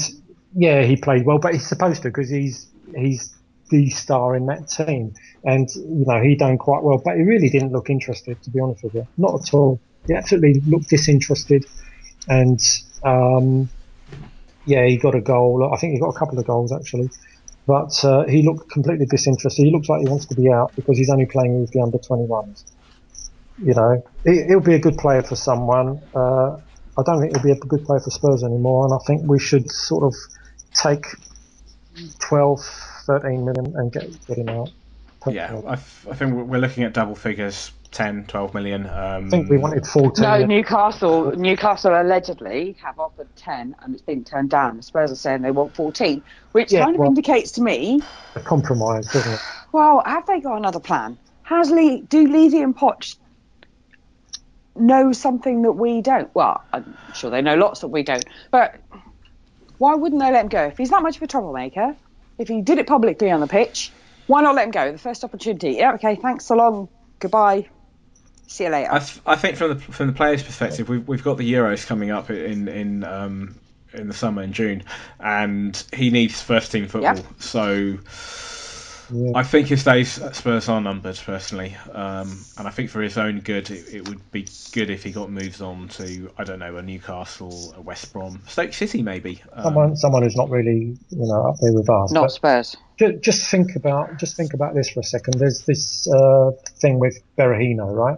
yeah, he played well, but he's supposed to because he's he's the star in that team, and you know he done quite well, but he really didn't look interested, to be honest with you, not at all. He absolutely looked disinterested, and um, yeah, he got a goal. I think he got a couple of goals actually, but uh, he looked completely disinterested. He looks like he wants to be out because he's only playing with the under 21s. You know, he, he'll be a good player for someone. Uh, I don't think he'll be a good player for Spurs anymore, and I think we should sort of take 12, 13 million and get, get him out. Yeah, I, f- I think we're- we're looking at double figures 10, 12 million. Um, I think we wanted 14. No, Newcastle Newcastle allegedly have offered ten and it's been turned down. The Spurs are saying they want fourteen, which Yeah, kind of well- indicates to me, a compromise, doesn't it? well, have they got another plan? Has Lee do Levy and Poch know something that we don't? Well, I'm sure they know lots that we don't, but why wouldn't they let him go? If he's that much of a troublemaker, if he did it publicly on the pitch, why not let him go? The first opportunity. Yeah, okay, thanks so long. Goodbye. See you later. I, th- I think from the from the players' perspective, we've we've got the Euros coming up in in um, in the summer in June, and he needs first team football. So Yeah. I think his days at Spurs are numbered, personally, um, and I think for his own good, it, it would be good if he got moves on to I don't know a Newcastle, a West Brom, Stoke City, maybe. Um, Someone, someone who's not really, you know, up there with us. Not Spurs. ju- just think about, just think about this for a second. There's this uh, thing with Berahino, right?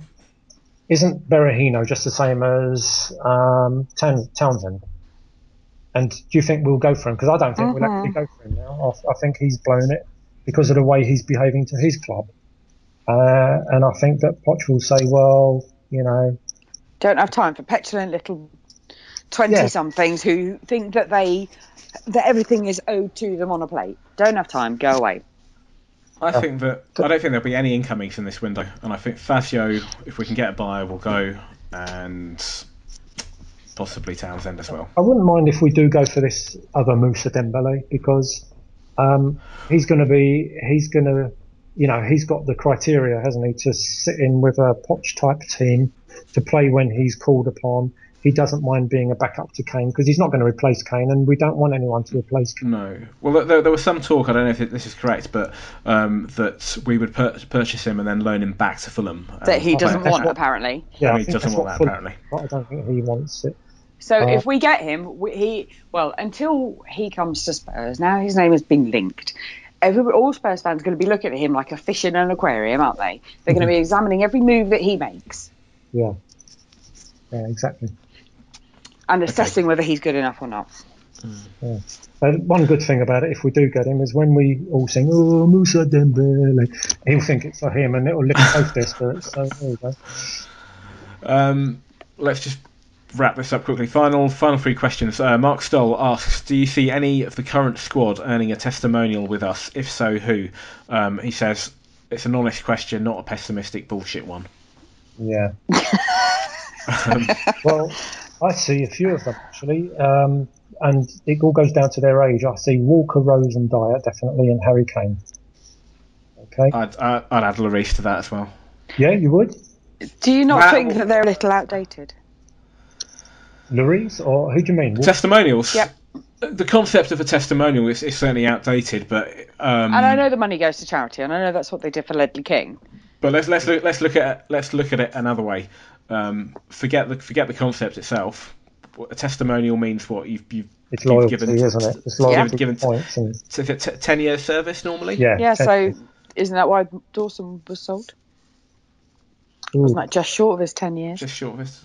Isn't Berahino just the same as um, Town- Townsend? And do you think we'll go for him? Because I don't think we'll actually go for him now. I, I think he's blown it because of the way he's behaving to his club. Uh, and I think that Poch will say, well, you know, Don't have time for petulant little twenty-somethings who think that they that everything is owed to them on a plate. Don't have time. Go away. I think that I don't think there'll be any incomings in this window, and I think Fazio, if we can get a buyer, will go, and possibly Townsend as well. I wouldn't mind if we do go for this other Moussa Dembele because um, he's going to be he's going to you know he's got the criteria hasn't he to sit in with a Poch type team to play when he's called upon. He doesn't mind being a backup to Kane because he's not going to replace Kane, and we don't want anyone to replace Kane. No. Well, there, there was some talk. I don't know if this is correct, but um, that we would pur- purchase him and then loan him back to Fulham. That he Um, doesn't play- want apparently. Yeah, I mean, he doesn't want that, Fulham- apparently. but I don't think he wants it. So Uh, if we get him, we, he well until he comes to Spurs. Now his name has been linked. Every, all Spurs fans are going to be looking at him like a fish in an aquarium, aren't they? They're going to be examining every move that he makes Yeah, yeah, exactly. and assessing whether he's good enough or not. But one good thing about it, if we do get him, is when we all sing "Oh Musa Dembele," he'll think it's for him, and it'll lift both their spirits. So there you go. Um, let's just wrap this up quickly. Final, final three questions. Uh, Mark Stoll asks: Do you see any of the current squad earning a testimonial with us? If so, who? Um, he says it's an honest question, not a pessimistic bullshit one. Yeah. [LAUGHS] well, I see a few of them actually, um, and it all goes down to their age. I see Walker, Rose, and Dier definitely, and Harry Kane. Okay. I'd, I'd, I'd add Lloris to that as well. yeah, you would, Do you not Wow. think that they're a little outdated? Lloris, or who do you mean? Walker? Testimonials. Yep. The concept of a testimonial is, is certainly outdated, but um, And I know the money goes to charity, and I know that's what they did for Ledley King. But let's let's look let's look at let's look at it another way. Um, forget the forget the concept itself. A testimonial means what you've you've It's you've loyalty, given- isn't it? It's loyalty given- points, and so is it t- ten years service normally. yeah. Yeah, so definitely. isn't that why Dawson was sold? Ooh. Wasn't that just short of his 10 years? Just short of it.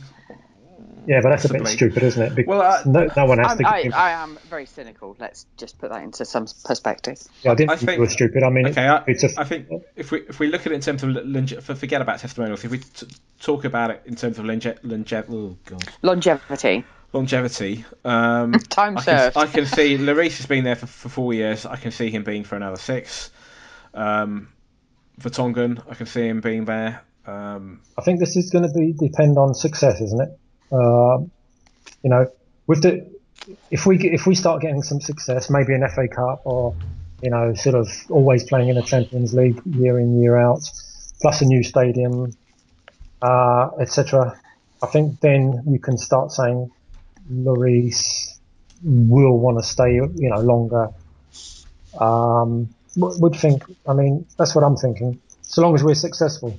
Yeah, but that's a bit stupid, isn't it? Because Well, I- no, no one has I'm, to. I, give- I am very cynical. Let's just put that into some perspective. yeah, I didn't I think, think- you were stupid. I mean, Okay, I, it's a. I think if we if we look at it in terms of longe- forget about testimonials. If we t- talk about it in terms of longe- longe- oh god Longevity. longevity, um, [LAUGHS] Time I can, served. I can see Lloris has been there for, for four years. I can see him being for another six. Um, Vertonghen, I can see him being there. Um, I think this is going to be depend on success, isn't it? Um you know, with the if we if we start getting some success, maybe an FA Cup or you know, sort of always playing in the Champions League year in year out, plus a new stadium, uh, etc. I think then you can start saying Lloris will want to stay, you know, longer. Um, would think. I mean, that's what I'm thinking. So long as we're successful.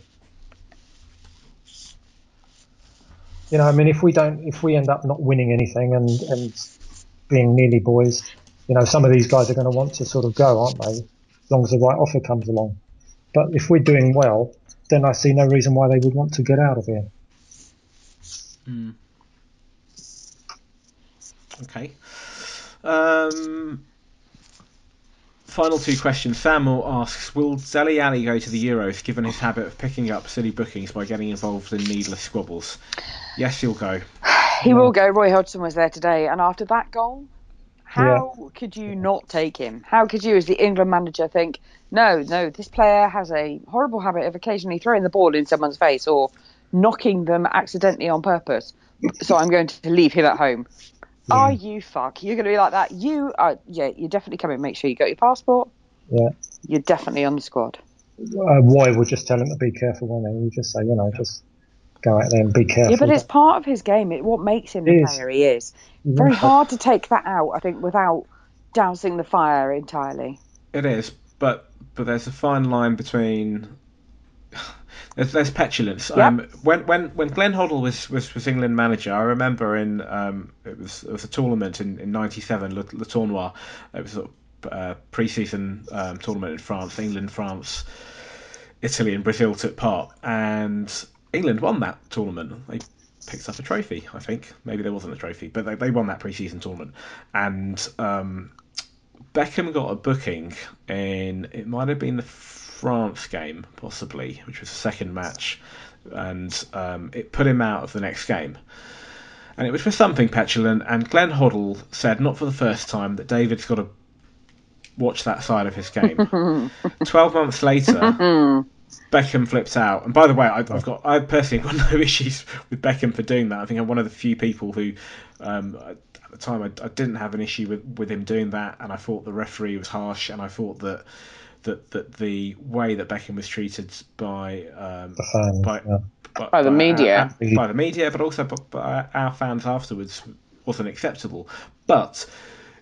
You know, I mean, if we don't, if we end up not winning anything and and being nearly boys, you know, some of these guys are going to want to sort of go, aren't they? As long as the right offer comes along. But if we're doing well, then I see no reason why they would want to get out of here. Okay. Um, final two questions. Samuel asks, will Dele Alli go to the Euros given his habit of picking up silly bookings by getting involved in needless squabbles? Yes, he'll go. He will go. Roy Hodgson was there today, and after that goal, how could you not take him? How could you, as the England manager, think, no, no, this player has a horrible habit of occasionally throwing the ball in someone's face or knocking them accidentally on purpose, so I'm going to leave him at home. Are you fuck? You're going to be like that? You are, yeah, you're definitely coming. Make sure you got your passport. Yeah. You're definitely on the squad. Uh, Roy would just tell him to be careful when he would just say, you know, just go out there and be careful. Yeah, but it's part of his game. It what makes him the It is. player he is. Very hard to take that out, I think, without dousing the fire entirely. It is, but but there's a fine line between there's, there's petulance. Yep. Um, when when when Glenn Hoddle was, was, was England manager, I remember in um, it was it was a tournament in in '97, Le, Le Tournoi. It was a uh, pre-season um, tournament in France. England, France, Italy, and Brazil took part, and England won that tournament. They picked up a trophy, I think. Maybe there wasn't a trophy, but they, they won that pre-season tournament, and um, Beckham got a booking in it might have been the France game, possibly, which was the second match, and um, it put him out of the next game. And it was for something petulant, and Glenn Hoddle said, not for the first time, that David's got to watch that side of his game. [LAUGHS] Twelve months later, Beckham flips out. And by the way, I, I've got I personally got [LAUGHS] no issues with Beckham for doing that. I think I'm one of the few people who, um, at the time, I, I didn't have an issue with, with him doing that, and I thought the referee was harsh, and I thought that that that the way that Beckham was treated by um, The fans, by, yeah. by, By the media. by, by the media, but also by, by our fans afterwards wasn't acceptable. But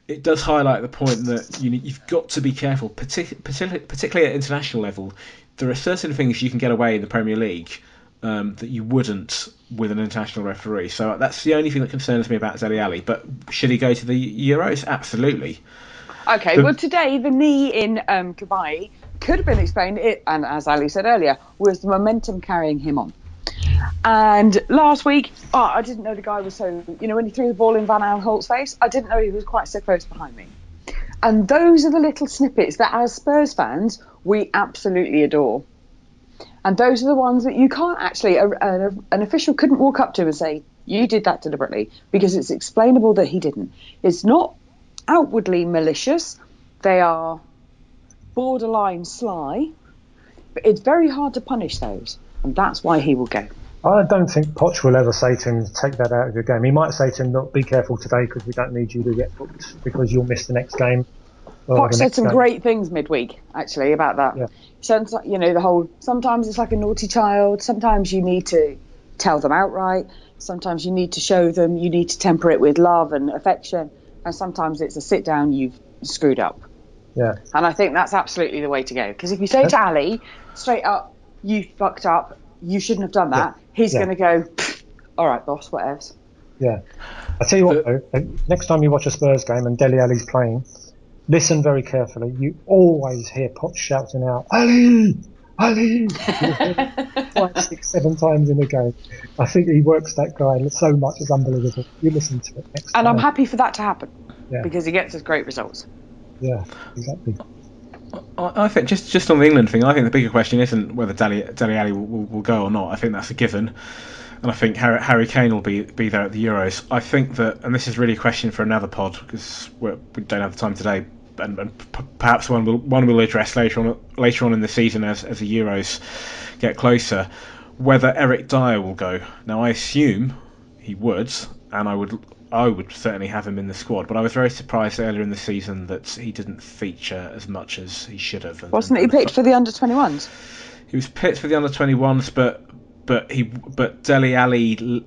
it does highlight the point that you, you've got to be careful, partic- partic- particularly at international level. There are certain things you can get away in the Premier League um, that you wouldn't with an international referee. So that's the only thing that concerns me about Dele Alli. But should he go to the Euros? Absolutely. Okay, well, today the knee in um, Dubai could have been explained, it, and as Ali said earlier, was the momentum carrying him on. And last week, oh, I didn't know the guy was so. You know, when he threw the ball in Van Aanholt's face, I didn't know he was quite so close behind me. And those are the little snippets that, as Spurs fans, we absolutely adore. And those are the ones that you can't actually, a, a, an official couldn't walk up to him and say, You did that deliberately, because it's explainable that he didn't. It's not outwardly malicious, they are borderline sly, but it's very hard to punish those. And that's why he will go. I don't think Poch will ever say to him, take that out of your game. He might say to him, look, be careful today because we don't need you to get booked because you'll miss the next game. Poch said some game." great things midweek, actually, about that. Yeah. So, you know, the whole sometimes it's like a naughty child, sometimes you need to tell them outright, sometimes you need to show them, you need to temper it with love and affection, and sometimes it's a sit down, you've screwed up. Yeah. And I think that's absolutely the way to go. Because if you say to Alli, straight up, you fucked up, you shouldn't have done that, he's Yeah. going to go, all right, boss, what else? Yeah. I tell you what, though, next time you watch a Spurs game and Dele Alli's playing, listen very carefully. You always hear Poch shouting out, Alli! Alli! You hear it Five, six, seven times in a game. I think he works that guy so much, it's unbelievable. You listen to it next And time. I'm happy for that to happen Yeah. because he gets us great results. Yeah, exactly. I I think just just on the England thing, I think the bigger question isn't whether Dele Dele Alli will, will, will go or not. I think that's a given, and I think Harry, Harry Kane will be be there at the Euros. I think that, and this is really a question for another pod because we're, we don't have the time today, and, and p- perhaps one will one will address later on later on in the season as as the Euros get closer, whether Eric Dier will go. Now I assume he would, and I would. I would certainly have him in the squad, but I was very surprised earlier in the season that he didn't feature as much as he should have. And- Wasn't he and- picked for the under 21s? he was picked for the under 21s, but but he but Dele Alli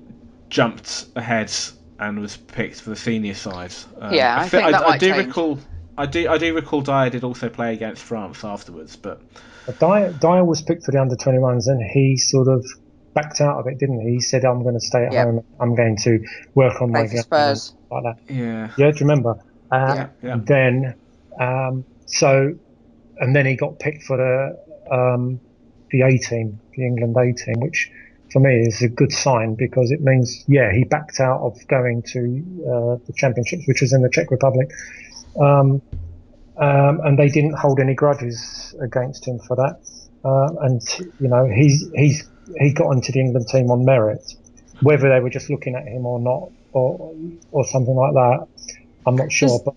jumped ahead and was picked for the senior side. Um, Yeah, I think that I, might do change. recall. I do I do recall Dier did also play against France afterwards, but But Dier, Dier was picked for the under 21s and he sort of backed out of it, didn't he? He said, I'm going to stay at Yep. home. I'm going to work on Play my for game. Spurs. Like that. yeah, Yeah, do you remember? Uh, Yeah. Yeah. Then, um, so, and then he got picked for the um, the A team, the England A team, which for me is a good sign because it means, yeah, he backed out of going to uh, the championships, which was in the Czech Republic, um, um, and they didn't hold any grudges against him for that. Uh, and you know, he's he's he got into the England team on merit, whether they were just looking at him or not, or or something like that. I'm not sure, but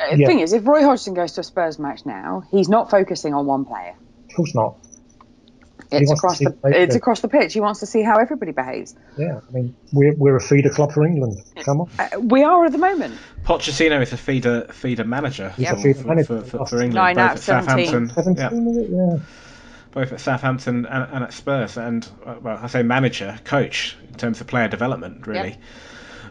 Uh, The Yeah. thing is, if Roy Hodgson goes to a Spurs match now, he's not focusing on one player. of course not. It's across the the it's through. across the pitch. He wants to see how everybody behaves. Yeah, I mean, we're, we're a feeder club for England. Come on. Uh, we are at the moment. Pochettino is a feeder feeder manager He's for, a feeder for, manager. for, for, for England, Nine both out at of 17. Southampton, 17 yeah, it? Yeah. both at Southampton and, and at Spurs, and uh, well, I say manager, coach in terms of player development, really.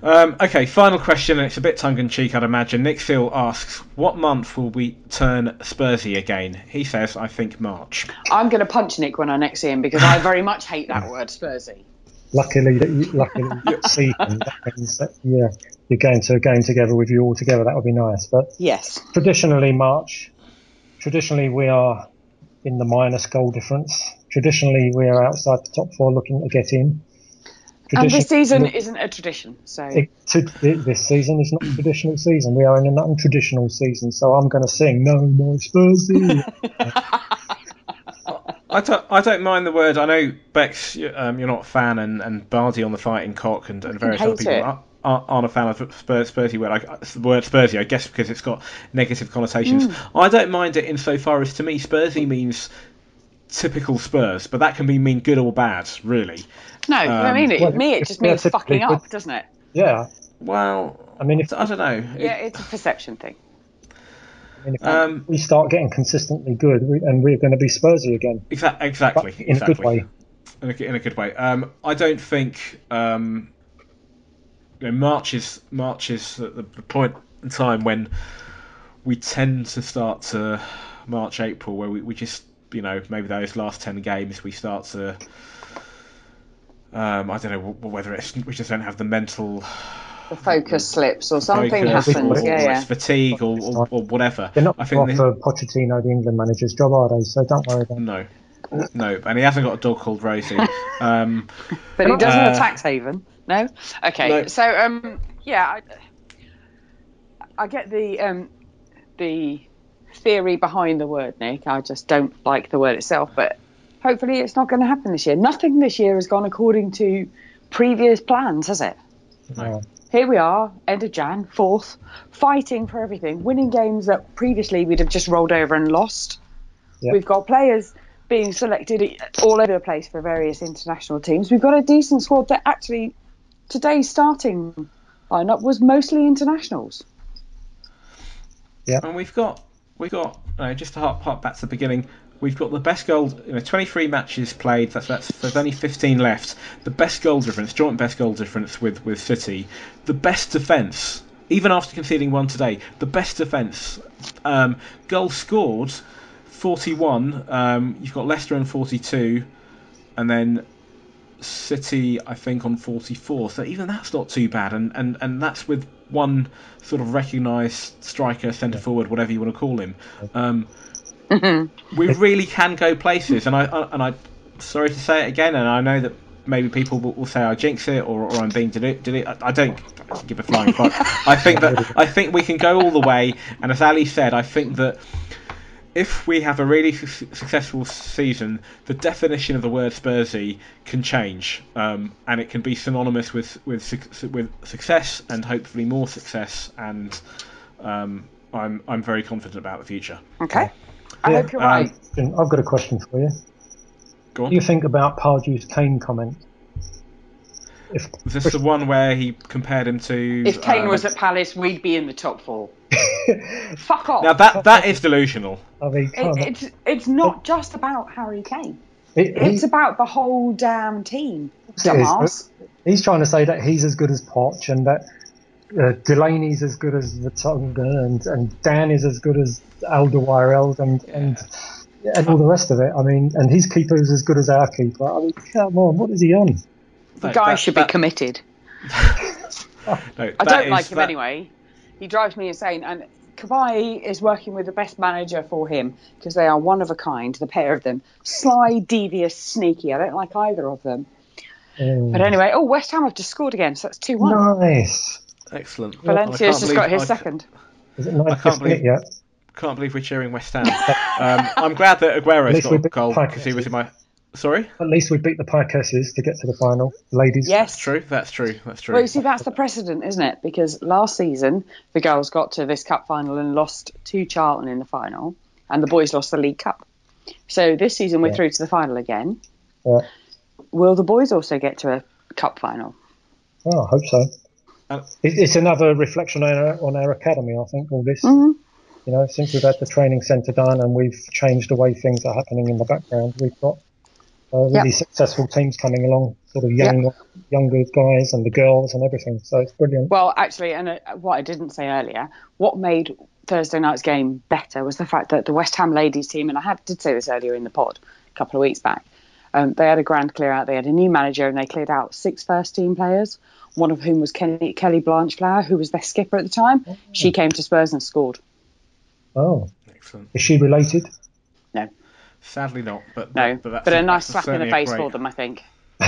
Um, okay, final question, and it's a bit tongue in cheek, I'd imagine. Nick Phil asks, "What month will we turn Spursy again?" He says, "I think March." I'm going to punch Nick when I next see him because I very much hate that [LAUGHS] word, Spursy. Luckily, that you, luckily [LAUGHS] you see him. That means that, yeah, you're going to a game together with you all together. That would be nice. But Yes. traditionally, March. Traditionally, we are in the minus goal difference. Traditionally, we are outside the top four, looking to get in. And this Tradition- season isn't a tradition, so it, to, this season is not a traditional season. We are in an untraditional season, so I'm going to sing "No More Spursy." [LAUGHS] I don't, I don't mind the word. I know Becks, you- um, you're not a fan, and, and Bardi on the fighting cock, and, and various other people it. are, are, aren't a fan of Spurs, Spursy word. I, the word Spursy, I guess, because it's got negative connotations. I don't mind it insofar as to me, Spursy means typical Spurs, but that can be mean good or bad, really. No. I Um, mean, it, well, me, it just means relatively fucking up, good. doesn't it? yeah, Well, I mean, if, I don't know. Yeah, it's a perception thing. I mean, if Um, we start getting consistently good, we, and we're going to be Spursy again, Exa- exactly. but in exactly. a good way. in a, in a good way. Um, I don't think um, you know, March is March is the, the point in time when we tend to start to March April where we, we just you know maybe those last ten games we start to. Um, I don't know whether it's we just don't have the mental The focus slips or something focus happens. or, yeah, yeah. it's fatigue or, or, or whatever. They're not I far think for Pochettino, the England manager's job, are they? So don't worry about it. no, no, and he hasn't got a dog called Rosie. Um, [LAUGHS] But he doesn't Uh, have a tax haven. No. Okay. No. So um, yeah, I, I get the um, the theory behind the word, Nick. I just don't like the word itself, but hopefully it's not going to happen this year. Nothing this year has gone according to previous plans, has it? No. Here we are, end of Jan, fourth, fighting for everything, winning games that previously we'd have just rolled over and lost. Yeah. We've got players being selected all over the place for various international teams. We've got a decent squad that actually today's starting lineup was mostly internationals. Yeah, and we've got we've got uh, just to harp, harp back to the beginning. We've got the best goal, you know, 23 matches played. That's that's there's only 15 left. The best goal difference, joint best goal difference with with City. The best defence, even after conceding one today. The best defence, um, goals scored, 41. Um, you've got Leicester on 42, and then City, I think, on 44. So even that's not too bad, and and, and that's with one sort of recognised striker, centre forward, whatever you want to call him. Um, [LAUGHS] we really can go places, and I, I and I, sorry to say it again, and I know that maybe people will, will say I jinx it or, or I'm being deli- I, I don't give a flying fuck. I think that I think we can go all the way, and as Ali said, I think that if we have a really su- successful season, the definition of the word Spursy can change, um, and it can be synonymous with with suc- with success and hopefully more success. And um, I'm I'm very confident about the future. Okay. I Yeah, hope you're um, right. And I've got a question for you. Go What do you think about Pardew's Kane comment? If Is this the one where he compared him to? If Kane um, was at Palace, we'd be in the top four. [LAUGHS] Fuck off. now that that is delusional. I mean, it, it's it's not just about Harry Kane. he- he- It's about the whole damn team. it is, Dumbass. he's trying to say that he's as good as Poch and that uh, Delaney's as good as Vertonghen and, and Dann is as good as Alderweireld and, and and all the rest of it. I mean, and his keeper is as good as our keeper. I mean, come on, what is he on? The guy should be committed. [LAUGHS] No, I don't like him anyway. He drives me insane. And Kawhi is working with the best manager for him because they are one of a kind, the pair of them. Sly, devious, sneaky. I don't like either of them. Um, But anyway, oh, West Ham have just scored again, so that's 2 1. nice. Excellent. I Valencia's can't just got his I second. Is it nice? can't believe- yet? Can't believe we're cheering West Ham. [LAUGHS] um, I'm glad that Aguero's got we a goal because he was in my. Sorry, At least we beat the Picasses to get to the final, ladies. Yes. that's true. That's true. That's true. Well, you see, that's the precedent, isn't it? Because last season, the girls got to this cup final and lost to Charlton in the final, and the boys lost the League Cup. So this season, we're Yeah. through to the final again. Yeah. Will the boys also get to a cup final? Oh, I hope so. Uh, It, it's another reflection on our, on our academy, I think, all this. Mhm. You know, since we've had the training centre done and we've changed the way things are happening in the background, we've got uh, really Yep. successful teams coming along, sort of young, younger guys and the girls and everything. So it's brilliant. Well, actually, and uh, what I didn't say earlier, what made Thursday night's game better was the fact that the West Ham ladies team, and I had, did say this earlier in the pod a couple of weeks back, um, they had a grand clear out. They had a new manager and they cleared out six first team players, one of whom was Kenny, Kelly Blanchflower, who was their skipper at the time. She came to Spurs and scored. Oh, Excellent. is she related? No, Sadly not, but no, but, that's but a nice that's slap in the face great- for them, I think. [LAUGHS]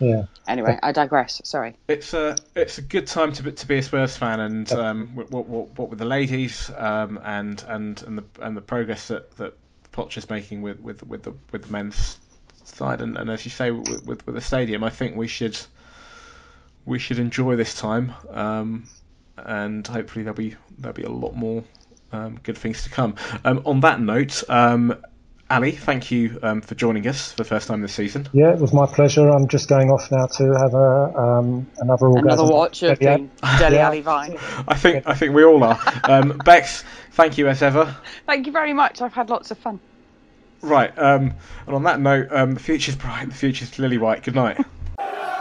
Yeah. Anyway, I digress. Sorry. It's a it's a good time to be, to be a Spurs fan, and um, what, what, what, what with the ladies, um, and and and the and the progress that that Poch is making with with with the with the men's side, and, and as you say with, with with the stadium, I think we should we should enjoy this time, um, and hopefully there'll be there'll be a lot more um, good things to come. Um, on that note. Um, Ali, thank you um, for joining us for the first time this season. Yeah, it was my pleasure. I'm just going off now to have a um, another orgasm. Another watch of Yeah. the Dele Yeah. Alli Vine. I think I think we all are. Um, [LAUGHS] Becks, thank you as ever. Thank you very much. I've had lots of fun. Right, um, and on that note, um, the future's bright, the future's lily white. Good night. [LAUGHS]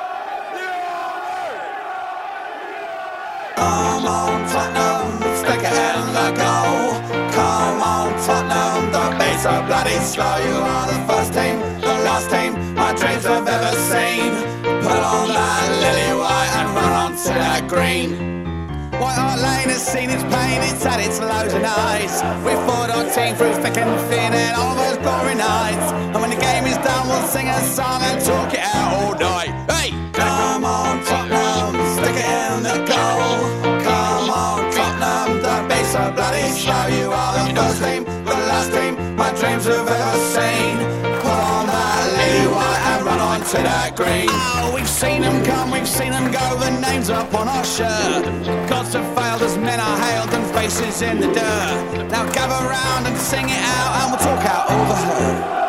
Come on, Tottenham, stick it in the goal. Come on, Tottenham, bloody slow. You are the first team, the last team my dreams have ever seen. Put on that lily white and run that green. White Hart Lane has seen its pain, it's its lows and highs. We fought our team through thick and thin and all those glory nights. And when the game is done, we'll sing a song and talk it out all night. To that green. Oh, we've seen them come, we've seen them go. The names up on our shirt. Gods have failed as men are hailed and faces in the dirt. Now gather round and sing it out, and we'll talk out all the hurt.